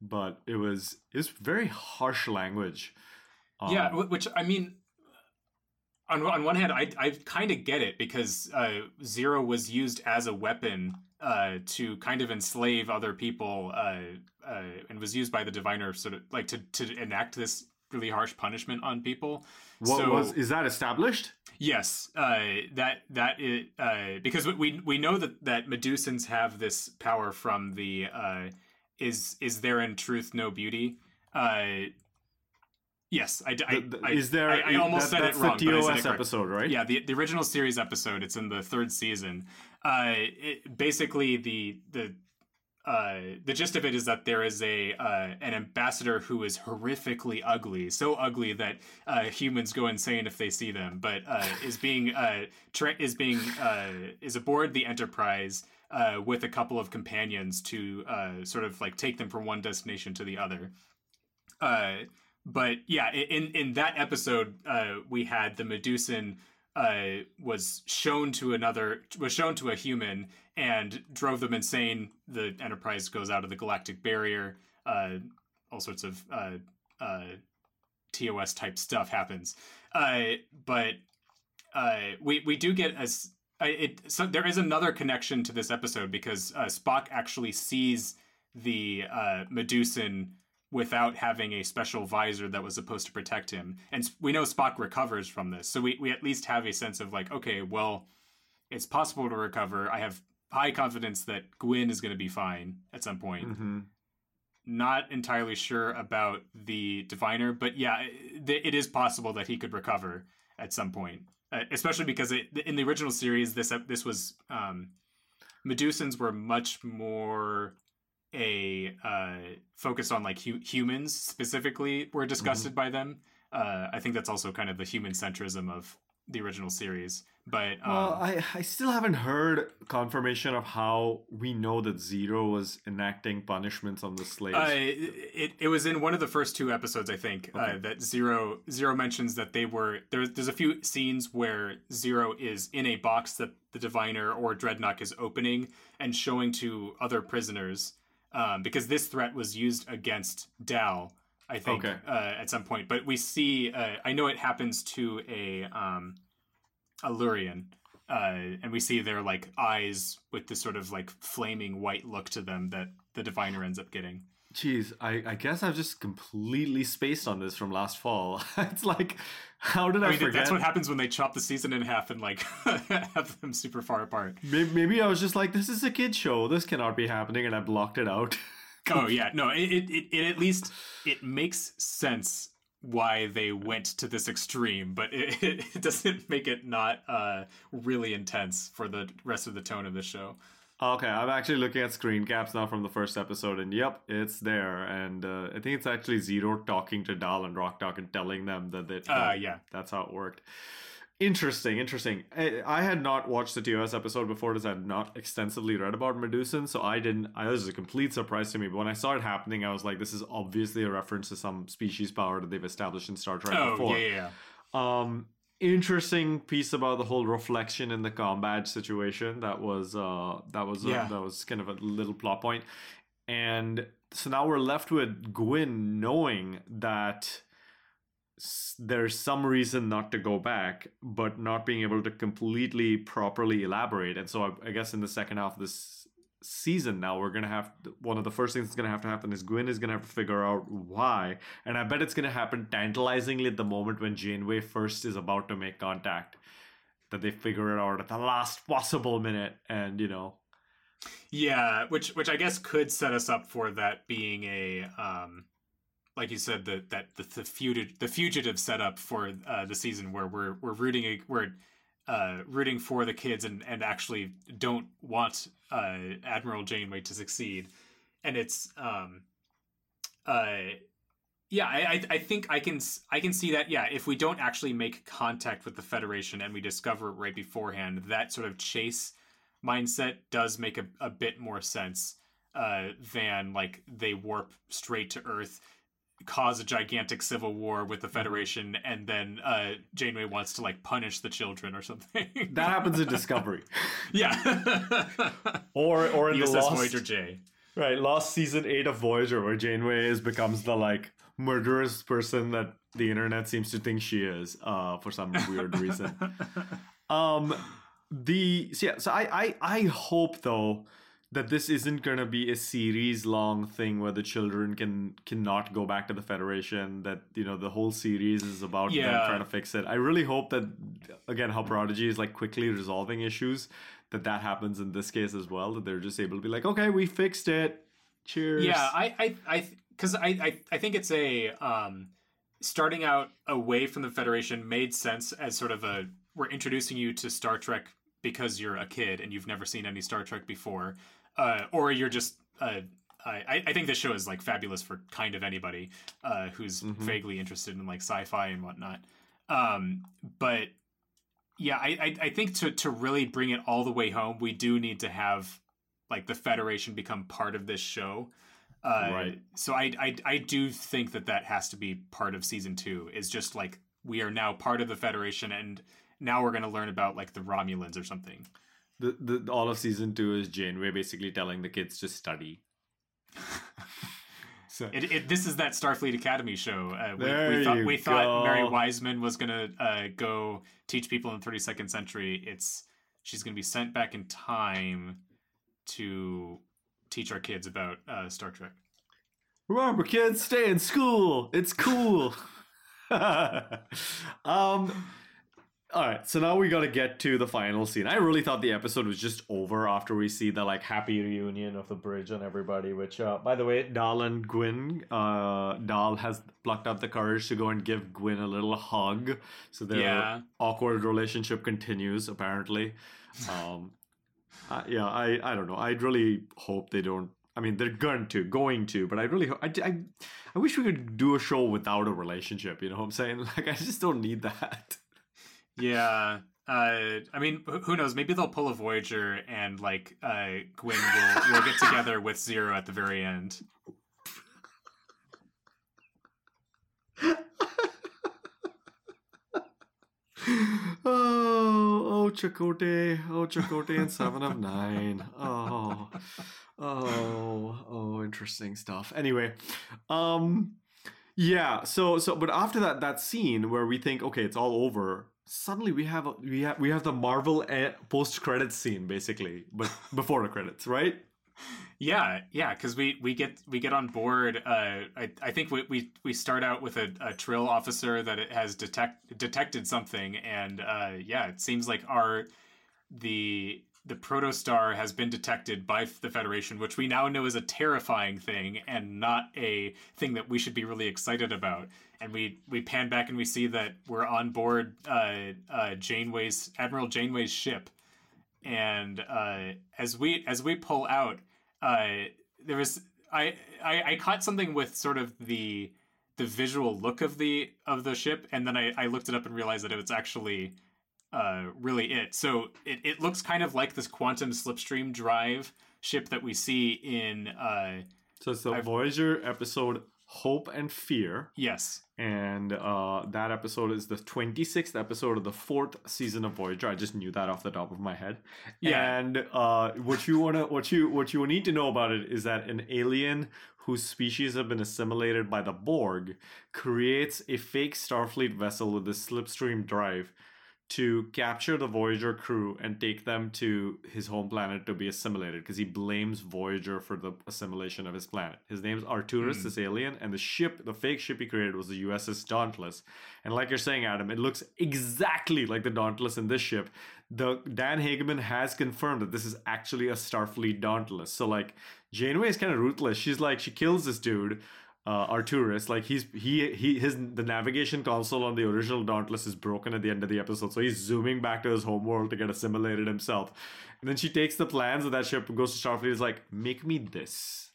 but it was it was very harsh language. Yeah, Um, wh- which I mean, on on one hand, I I kind of get it because uh, Zero was used as a weapon uh, to kind of enslave other people, uh, uh, and was used by the diviner sort of like to to enact this really harsh punishment on people. what so, was is that established? Yes, uh, that that is uh, because we we know that that Medusans have this power from the uh, is is there in truth no beauty. Yes, I, I, The- the- I- is there? I, I almost that- said it wrong. the but I said TOS it episode, right? Yeah, the, the original series episode. It's in the third season. Uh, it, basically, the the uh, the gist of it is that there is a uh, an ambassador who is horrifically ugly, so ugly that uh, humans go insane if they see them. But uh, is being uh, tra- is being uh, is aboard the Enterprise uh, with a couple of companions to uh, sort of like take them from one destination to the other. But yeah, in in that episode, uh, we had the Medusan uh, was shown to another was shown to a human and drove them insane. The Enterprise goes out of the galactic barrier. Uh, all sorts of uh, uh, TOS type stuff happens. Uh, but we we do get as it so there is another connection to this episode because Spock actually sees the Medusan without having a special visor that was supposed to protect him. And we know Spock recovers from this. So we, we at least have a sense of like, okay, well, it's possible to recover. I have high confidence that Gwyn is going to be fine at some point. Mm-hmm. Not entirely sure about the diviner, but yeah, it, it is possible that he could recover at some point. Uh, especially because it, in the original series, this ep- this was um, Medusans were much more a uh, focused on like hu- humans specifically were disgusted by them. Uh, I think that's also kind of the human centrism of the original series. But um, Well, I, I still haven't heard confirmation of how we know that Zero was enacting punishments on the slaves. Uh, it it was in one of the first two episodes, I think, uh, that Zero Zero mentions that they were there. There's a few scenes where Zero is in a box that the Diviner or Drednok is opening and showing to other prisoners, um, because this threat was used against Dal, I think, Okay. uh, at some point. But we see, uh, I know it happens to a um, a Lurian. Uh, and we see their like eyes with this sort of like flaming white look to them that the diviner ends up getting. Jeez, I, I guess I've just completely spaced on this from last fall. it's like, how did I, I mean, forget? that's what happens when they chop the season in half and like have them super far apart. Maybe, maybe I was just like, this is a kid show. This cannot be happening, and I blocked it out. Oh yeah, no, it, it, it, it at least it makes sense why they went to this extreme, but it, it doesn't make it not uh, really intense for the rest of the tone of the show. Okay, I'm actually looking at screen caps now from the first episode, and yep, it's there. And uh, I think it's actually Zero talking to Dal and Rok-Tahk and telling them that they, Uh, yeah. that's how it worked. Interesting, interesting. I, I had not watched the TOS episode before this. I had not extensively read about Medusan, so I didn't. I, this was a complete surprise to me. But when I saw it happening, I was like, "This is obviously a reference to some species power that they've established in Star Trek Oh before." yeah, yeah. um interesting piece about the whole reflection in the combat situation. That was uh that was Yeah. that was kind of a little plot point. And so now we're left with gwyn knowing that there's some reason not to go back but not being able to completely properly elaborate. And so i, I guess in the second half of this season now we're gonna have one of the first things that's gonna have to happen is gwyn is gonna have to figure out why and i bet it's gonna happen tantalizingly at the moment when janeway first is about to make contact that they figure it out at the last possible minute and you know. Yeah, which which I guess could set us up for that being a um like you said the that the the fugitive the fugitive setup for uh the season where we're we're rooting a, we're uh rooting for the kids and and actually don't want uh Admiral Janeway to succeed. And it's um uh yeah, I, I think I can I can see that. Yeah, if we don't actually make contact with the Federation and we discover it right beforehand, that sort of chase mindset does make a, a bit more sense uh, than like they warp straight to Earth, cause a gigantic civil war with the Federation, and then uh, Janeway wants to like punish the children or something. that happens in discovery yeah. or or in the USS lost Voyager J. Right, last season eight of Voyager, where Janeway is becomes the like murderous person that the internet seems to think she is, uh, for some weird reason. Um, the so yeah, so I I I hope though that this isn't gonna be a series long thing where the children can cannot go back to the Federation. That you know the whole series is about them trying to fix it. I really hope that again how Prodigy is like quickly resolving issues. That that happens in this case as well. That they're just able to be like, okay, we fixed it. Cheers. Yeah, I, I, I, because I, I, I think it's a um, starting out away from the Federation made sense as sort of a we're introducing you to Star Trek because you're a kid and you've never seen any Star Trek before, uh, or you're just. Uh, I, I think this show is like fabulous for kind of anybody uh, who's vaguely interested in like sci-fi and whatnot. Um, but yeah, I, I, I think to to really bring it all the way home, we do need to have like the Federation become part of this show. Uh, Right. So I, I I do think that that has to be part of season two. Is just like we are now part of the Federation, and now we're going to learn about like the Romulans or something. The, the all of season two is Janeway basically telling the kids to study. so It, it this is that Starfleet Academy show. Uh, we, we thought we thought Mary. Wiseman was going to uh, go teach people in the 32nd century. It's she's going to be sent back in time to teach our kids about uh, Star Trek. remember, kids, stay in school. It's cool. um. All right, so now we got to get to the final scene. I really thought the episode was just over after we see the like happy reunion of the bridge and everybody. Which, uh, by the way, Dal and Gwyn, uh, Dal has plucked up the courage to go and give Gwyn a little hug. So their Yeah. awkward relationship continues apparently. Um, uh, yeah, I I don't know. I really hope they don't. I mean, they're going to, going to, but I really, I, I, I wish we could do a show without a relationship. You know what I'm saying? Like, I just don't need that. Yeah. Uh, I mean, who knows? Maybe they'll pull a Voyager and like uh, Gwyn will will get together with Zero at the very end. Oh, oh, Chakotay, oh, Chakotay, and Seven of Nine. Oh, oh, oh, interesting stuff. Anyway, um, yeah. So, so, but after that, that scene where we think, okay, it's all over. Suddenly, we have a, we have we have the Marvel post credits scene, basically, but before the credits, right? Yeah, yeah, because we we get we get on board. Uh, I I think we we, we start out with a, a Trill officer that it has detect detected something, and uh, yeah, it seems like our the the protostar has been detected by the Federation, which we now know is a terrifying thing and not a thing that we should be really excited about. And we we pan back and we see that we're on board uh, uh, Janeway's Admiral Janeway's ship, and uh, as we as we pull out uh, there was I, I I caught something with sort of the the visual look of the of the ship, and then I, I looked it up and realized that it was actually uh, really it. So it, it looks kind of like this quantum slipstream drive ship that we see in. Uh, so it's the I've- Voyager episode Hope and Fear. yes, and uh, that episode is the 26th episode of the fourth season of Voyager. I just knew that off the top of my head. Yeah. And uh, what you wanna, what you, what you need to know about it is that an alien whose species have been assimilated by the Borg creates a fake Starfleet vessel with a slipstream drive to capture the Voyager crew and take them to his home planet to be assimilated because he blames Voyager for the assimilation of his planet. His name's Arturis, hmm. this alien, and the ship, the fake ship he created was the USS Dauntless. And like you're saying, Adam, it looks exactly like the Dauntless in this ship. The Dan Hageman has confirmed that this is actually a Starfleet Dauntless. So like Janeway is kind of ruthless. She's like she kills this dude uh, Arturis. Like he's he he his the navigation console on the original Dauntless is broken at the end of the episode, so he's zooming back to his homeworld to get assimilated himself. And then she takes the plans of that ship goes to Starfleet. Is like, make me this.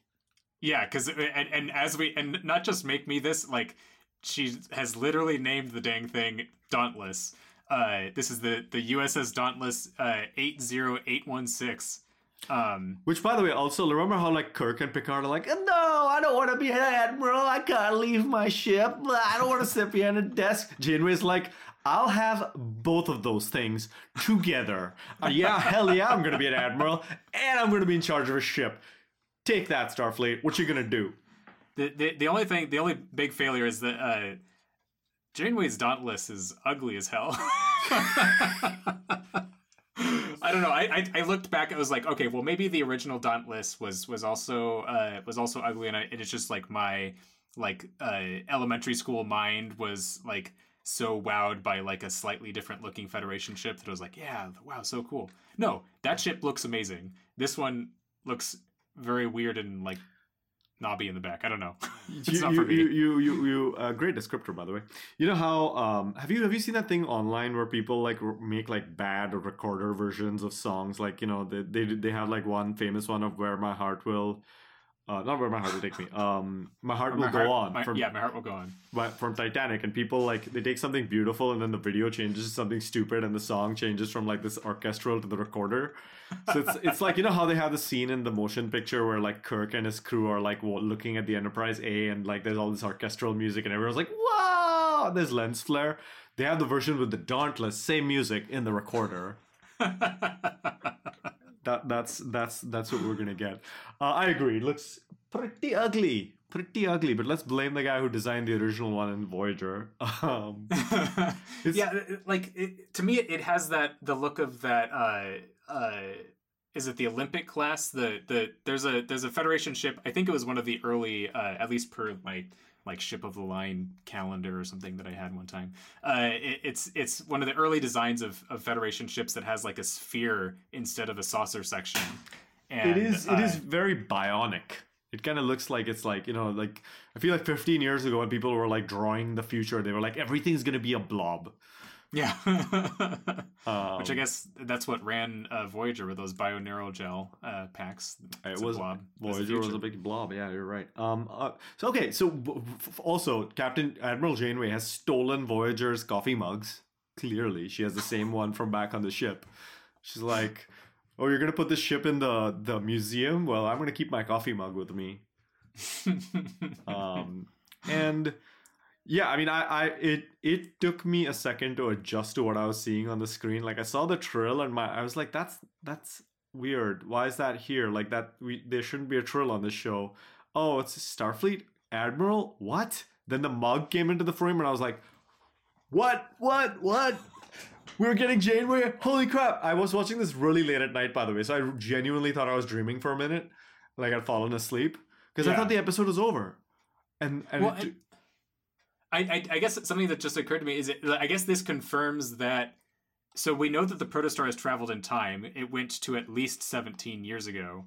yeah, because and, and as we and not just make me this like she has literally named the dang thing Dauntless. Uh, this is the the USS Dauntless uh, eight zero eight one six. Um, Which, by the way, also remember how like Kirk and Picard are like, no, I don't want to be an admiral. I can't leave my ship. I don't want to sit behind a desk. Janeway's like, I'll have both of those things together. Uh, yeah, hell yeah, I'm gonna be an admiral, and I'm gonna be in charge of a ship. Take that, Starfleet. What you gonna do? The, the the only thing, the only big failure is that uh, Janeway's Dauntless is ugly as hell. I don't know. I, I I looked back. It was like, okay, well, maybe the original Dauntless was was also uh, was also ugly, and, I, and it's just like my like uh, elementary school mind was like so wowed by like a slightly different looking Federation ship that I was like, yeah, wow, so cool. No, that ship looks amazing. This one looks very weird and like knobby in the back. I don't know. it's you, not you, for me. you, you, you, uh, great descriptor, by the way. You know how um, have you have you seen that thing online where people like make like bad recorder versions of songs? Like you know they they they have like one famous one of "Where My Heart Will." Uh, not where my heart will take me. Um, my heart will My go heart- on. my- from, yeah, my heart will go on. by- from Titanic, and people like they take something beautiful, and then the video changes to something stupid, and the song changes from like this orchestral to the recorder. So it's it's like you know how they have the scene in the motion picture where like Kirk and his crew are like looking at the Enterprise A, and like there's all this orchestral music, and everyone's like, "Wow!" There's lens flare. They have the version with the Dauntless, same music in the recorder. that that's that's that's what we're gonna get. Uh, I agree. It looks pretty ugly, pretty ugly. But let's blame the guy who designed the original one in Voyager. Um, yeah, like it, to me, it has that the look of that. Uh, uh, is it the Olympic class? The the there's a there's a Federation ship. I think it was one of the early, uh, at least per my like ship of the line calendar or something that I had one time. Uh, it, it's it's one of the early designs of, of Federation ships that has like a sphere instead of a saucer section. And, it is it is uh, very bionic. It kind of looks like it's like you know like I feel like 15 years ago when people were like drawing the future, they were like everything's gonna be a blob. Yeah. Um, Which I guess that's what ran uh, Voyager with those bioneural gel uh, packs. It It's was blob. Voyager was a big blob. Yeah, you're right. Um, uh, so okay, so also Captain Admiral Janeway has stolen Voyager's coffee mugs. clearly she has the same one from back on the ship. She's like, "Oh, you're gonna put this ship in the the museum? Well, I'm gonna keep my coffee mug with me." um, and yeah, I mean, I, I it it took me a second to adjust to what I was seeing on the screen. Like I saw the trill and my I was like, "That's that's weird. Why is that here? Like that we there shouldn't be a trill on this show." Oh, it's Starfleet Admiral. What? Then the mug came into the frame, and I was like, "What? What? What?" We were getting Janeway. Holy crap! I was watching this really late at night, by the way, so I genuinely thought I was dreaming for a minute, like I'd fallen asleep because I thought the episode was over. And and Well, it- and- I, I I guess something that just occurred to me is it, I guess this confirms that. So we know that the protostar has traveled in time. It went to at least 17 years ago,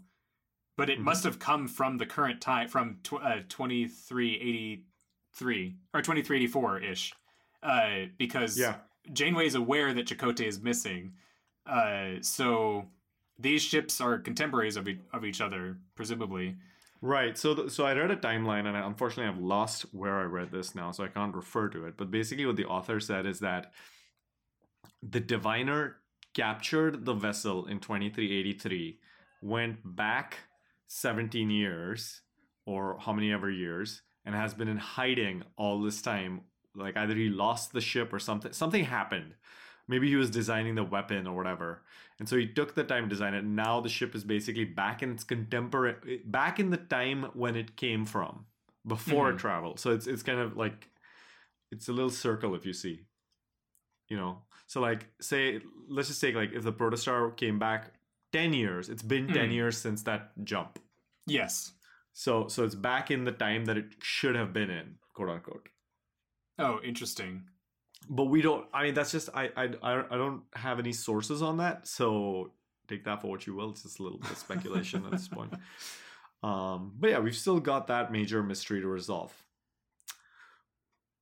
but it Mhm. must have come from the current time from tw- uh, 2383 or 2384 ish, uh, because yeah, Janeway is aware that Chakotay is missing. Uh, so these ships are contemporaries of, e- of each other, presumably. Right. So, th- so I read a timeline, and I, unfortunately, I've lost where I read this now, so I can't refer to it. But basically, what the author said is that the diviner captured the vessel in 2383, went back 17 years, or how many ever years, and has been in hiding all this time. Like either he lost the ship or something. Something happened. Maybe he was designing the weapon or whatever. And so he took the time to design it. Now the ship is basically back in its contemporary, back in the time when it came from, before Mhm. it traveled. So it's it's kind of like, it's a little circle if you see, you know. So like, say, let's just take like if the protostar came back ten years, it's been ten Mhm. years since that jump. Yes. So so it's back in the time that it should have been in, quote unquote. Oh, interesting. But we don't. I mean, that's just I I I don't have any sources on that. So take that for what you will. It's just a little bit of speculation at this point. Um, but yeah, we've still got that major mystery to resolve.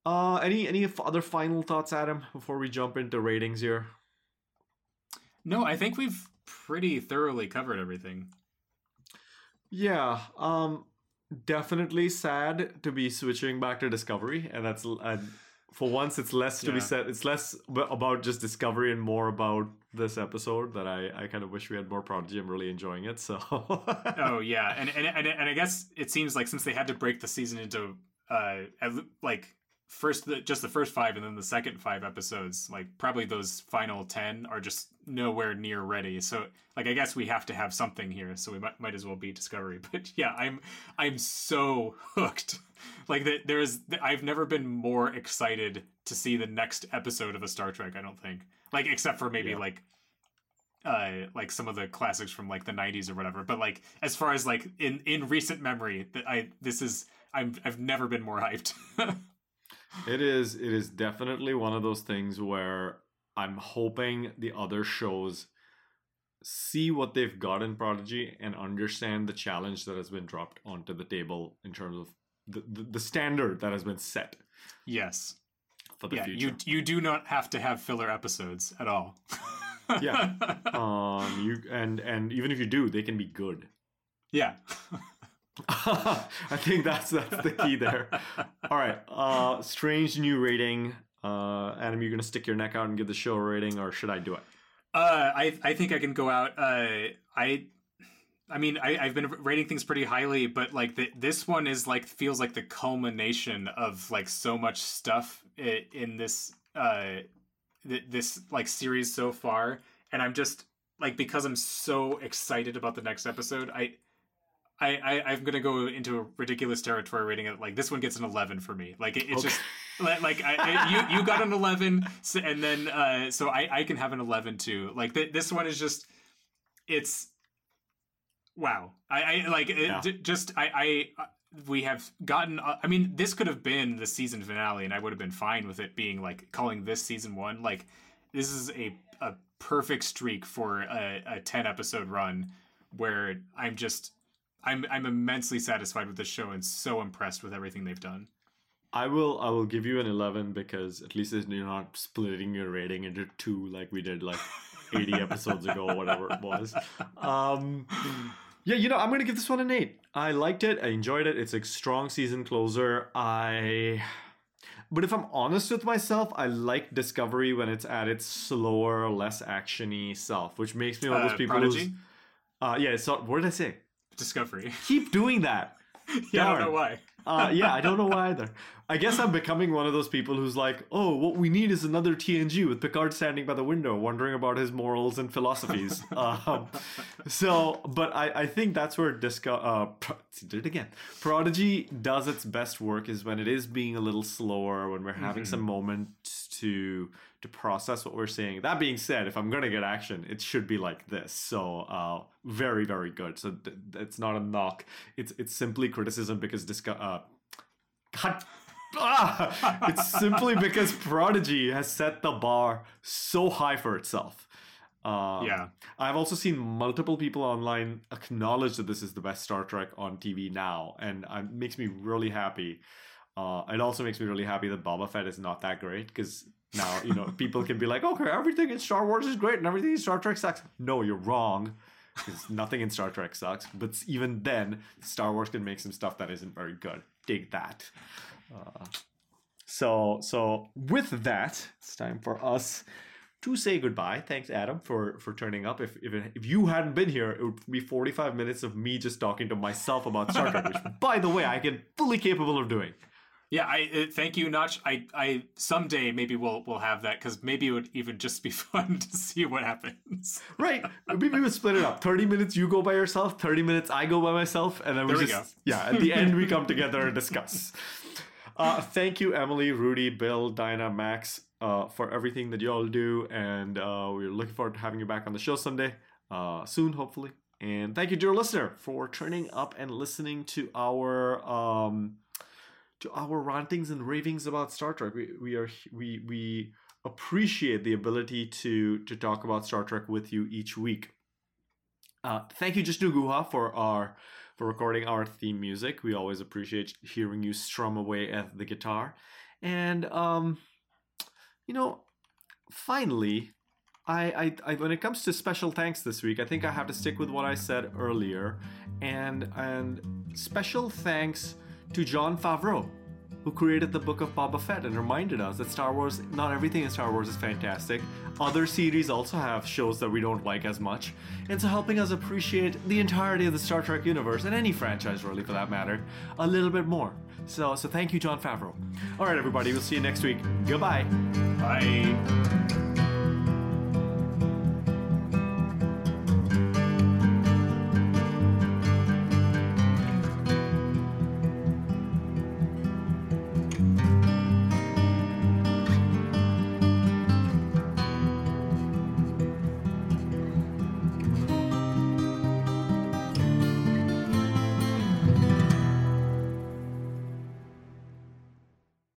Uh, any any other final thoughts, Adam, before we jump into ratings here? No, I think we've pretty thoroughly covered everything. Yeah, um, definitely sad to be switching back to Discovery, and that's uh, for once it's less to be said. It's less about just Discovery and more about this episode. That I I kind of wish we had more Prodigy. I'm really enjoying it. So Oh yeah, and and and, and I guess it seems like since they had to break the season into uh like first the, just the first five and then the second five episodes, like probably those final ten are just nowhere near ready. So like I guess we have to have something here. So we might might as well be Discovery. But yeah, I'm I'm so hooked. Like that there is I've never been more excited to see the next episode of a Star Trek. I don't think like except for maybe Yeah. like uh like some of the classics from like the 90s or whatever but like as far as like in in recent memory that i this is i'm i've never been more hyped it is it is definitely one of those things where I'm hoping the other shows see what they've got in Prodigy and understand the challenge that has been dropped onto the table in terms of the, the, the standard that has been set yes for the yeah future. you you do not have to have filler episodes at all Yeah. um you and and even if you do they can be good yeah i think that's that's the key there all right uh strange new rating uh adam you're gonna stick your neck out and give the show a rating or should i do it Uh, I I think I can go out. Uh, I, I mean, I, I've been rating things pretty highly, but like the, this one is like feels like the culmination of like so much stuff i- in this uh, th- this like series so far, and I'm just like because I'm so excited about the next episode, I. I, I, I'm gonna go into a ridiculous territory rating it like this one gets an 11 for me like it, it's Okay. just like I, I- you you got an 11 so, and then uh so I I can have an 11 too like th- this one is just it's wow I I like it, Yeah. j- just I I we have gotten uh, I mean this could have been the season finale and I would have been fine with it being like calling this season 1 like this is a a perfect streak for a, a 10 episode run where I'm just I'm I'm immensely satisfied with the show and so impressed with everything they've done. I will I will give you an 11 because at least you're not splitting your rating into two like we did like 80 episodes ago or whatever it was. Um yeah, you know, I'm going to give this one an 8. I liked it. I enjoyed it. It's a strong season closer. I But if I'm honest with myself, I like Discovery when it's at its slower, less actiony self, which makes me one of those Uh, people Prodigy? who's. Uh, yeah, so what did I say? Discovery. Keep doing that. yeah, I don't know why. Uh, yeah, I don't know why either. I guess I'm becoming one of those people who's like, oh, what we need is another TNG with Picard standing by the window, wondering about his morals and philosophies. um, so, but I, I think that's where Disco, uh, Pro- did it again. Prodigy does its best work is when it is being a little slower, when we're having some moments to to process what we're seeing. That being said, if I'm gonna get action, it should be like this. So, uh, very, very good. So th- it's not a knock. It's it's simply criticism because Disco, uh, God. Ah! it's simply because Prodigy has set the bar so high for itself. Um, Yeah. I've also seen multiple people online acknowledge that this is the best Star Trek on TV now, and uh, it makes me really happy. Uh, it also makes me really happy that Boba Fett is not that great because now you know people can be like, okay, everything in Star Wars is great and everything in Star Trek sucks. No, you're wrong. Because nothing in Star Trek sucks. But even then, Star Wars can make some stuff that isn't very good. Dig that. Uh, so so with that, it's time for us to say goodbye. Thanks, Adam, for for turning up. If if, it, if you hadn't been here, it would be forty five minutes of me just talking to myself about Star Trek, which, by the way, I can fully capable of doing. Yeah, I uh, thank you, Notch. I, I someday maybe we'll we'll have that because maybe it would even just be fun to see what happens. Right? Maybe we would split it up. Thirty minutes you go by yourself, thirty minutes I go by myself, and then we There just yeah. At the end, we come together and discuss. Uh, thank you, Emily, Rudy, Bill, Dinah, Max, uh, for everything that you all do, and uh, we're looking forward to having you back on the show someday, uh, soon, hopefully. And thank you, dear listener, for turning up and listening to our um, to our rantings and ravings about Star Trek. We, we are we we appreciate the ability to to talk about Star Trek with you each week. Uh, thank you, Jishnu Guha, for our for recording our theme music. We always appreciate hearing you strum away at the guitar. And um, you know, finally, I, I, I when it comes to special thanks this week, I think I have to stick with what I said earlier, and and special thanks to Jon Favreau, who created the book of Boba Fett and reminded us that Star Wars, not everything in Star Wars is fantastic. Other series also have shows that we don't like as much, and so helping us appreciate the entirety of the Star Trek universe and any franchise really for that matter a little bit more. So so thank you, Jon Favreau. All right, everybody, we'll see you next week. Goodbye. Bye.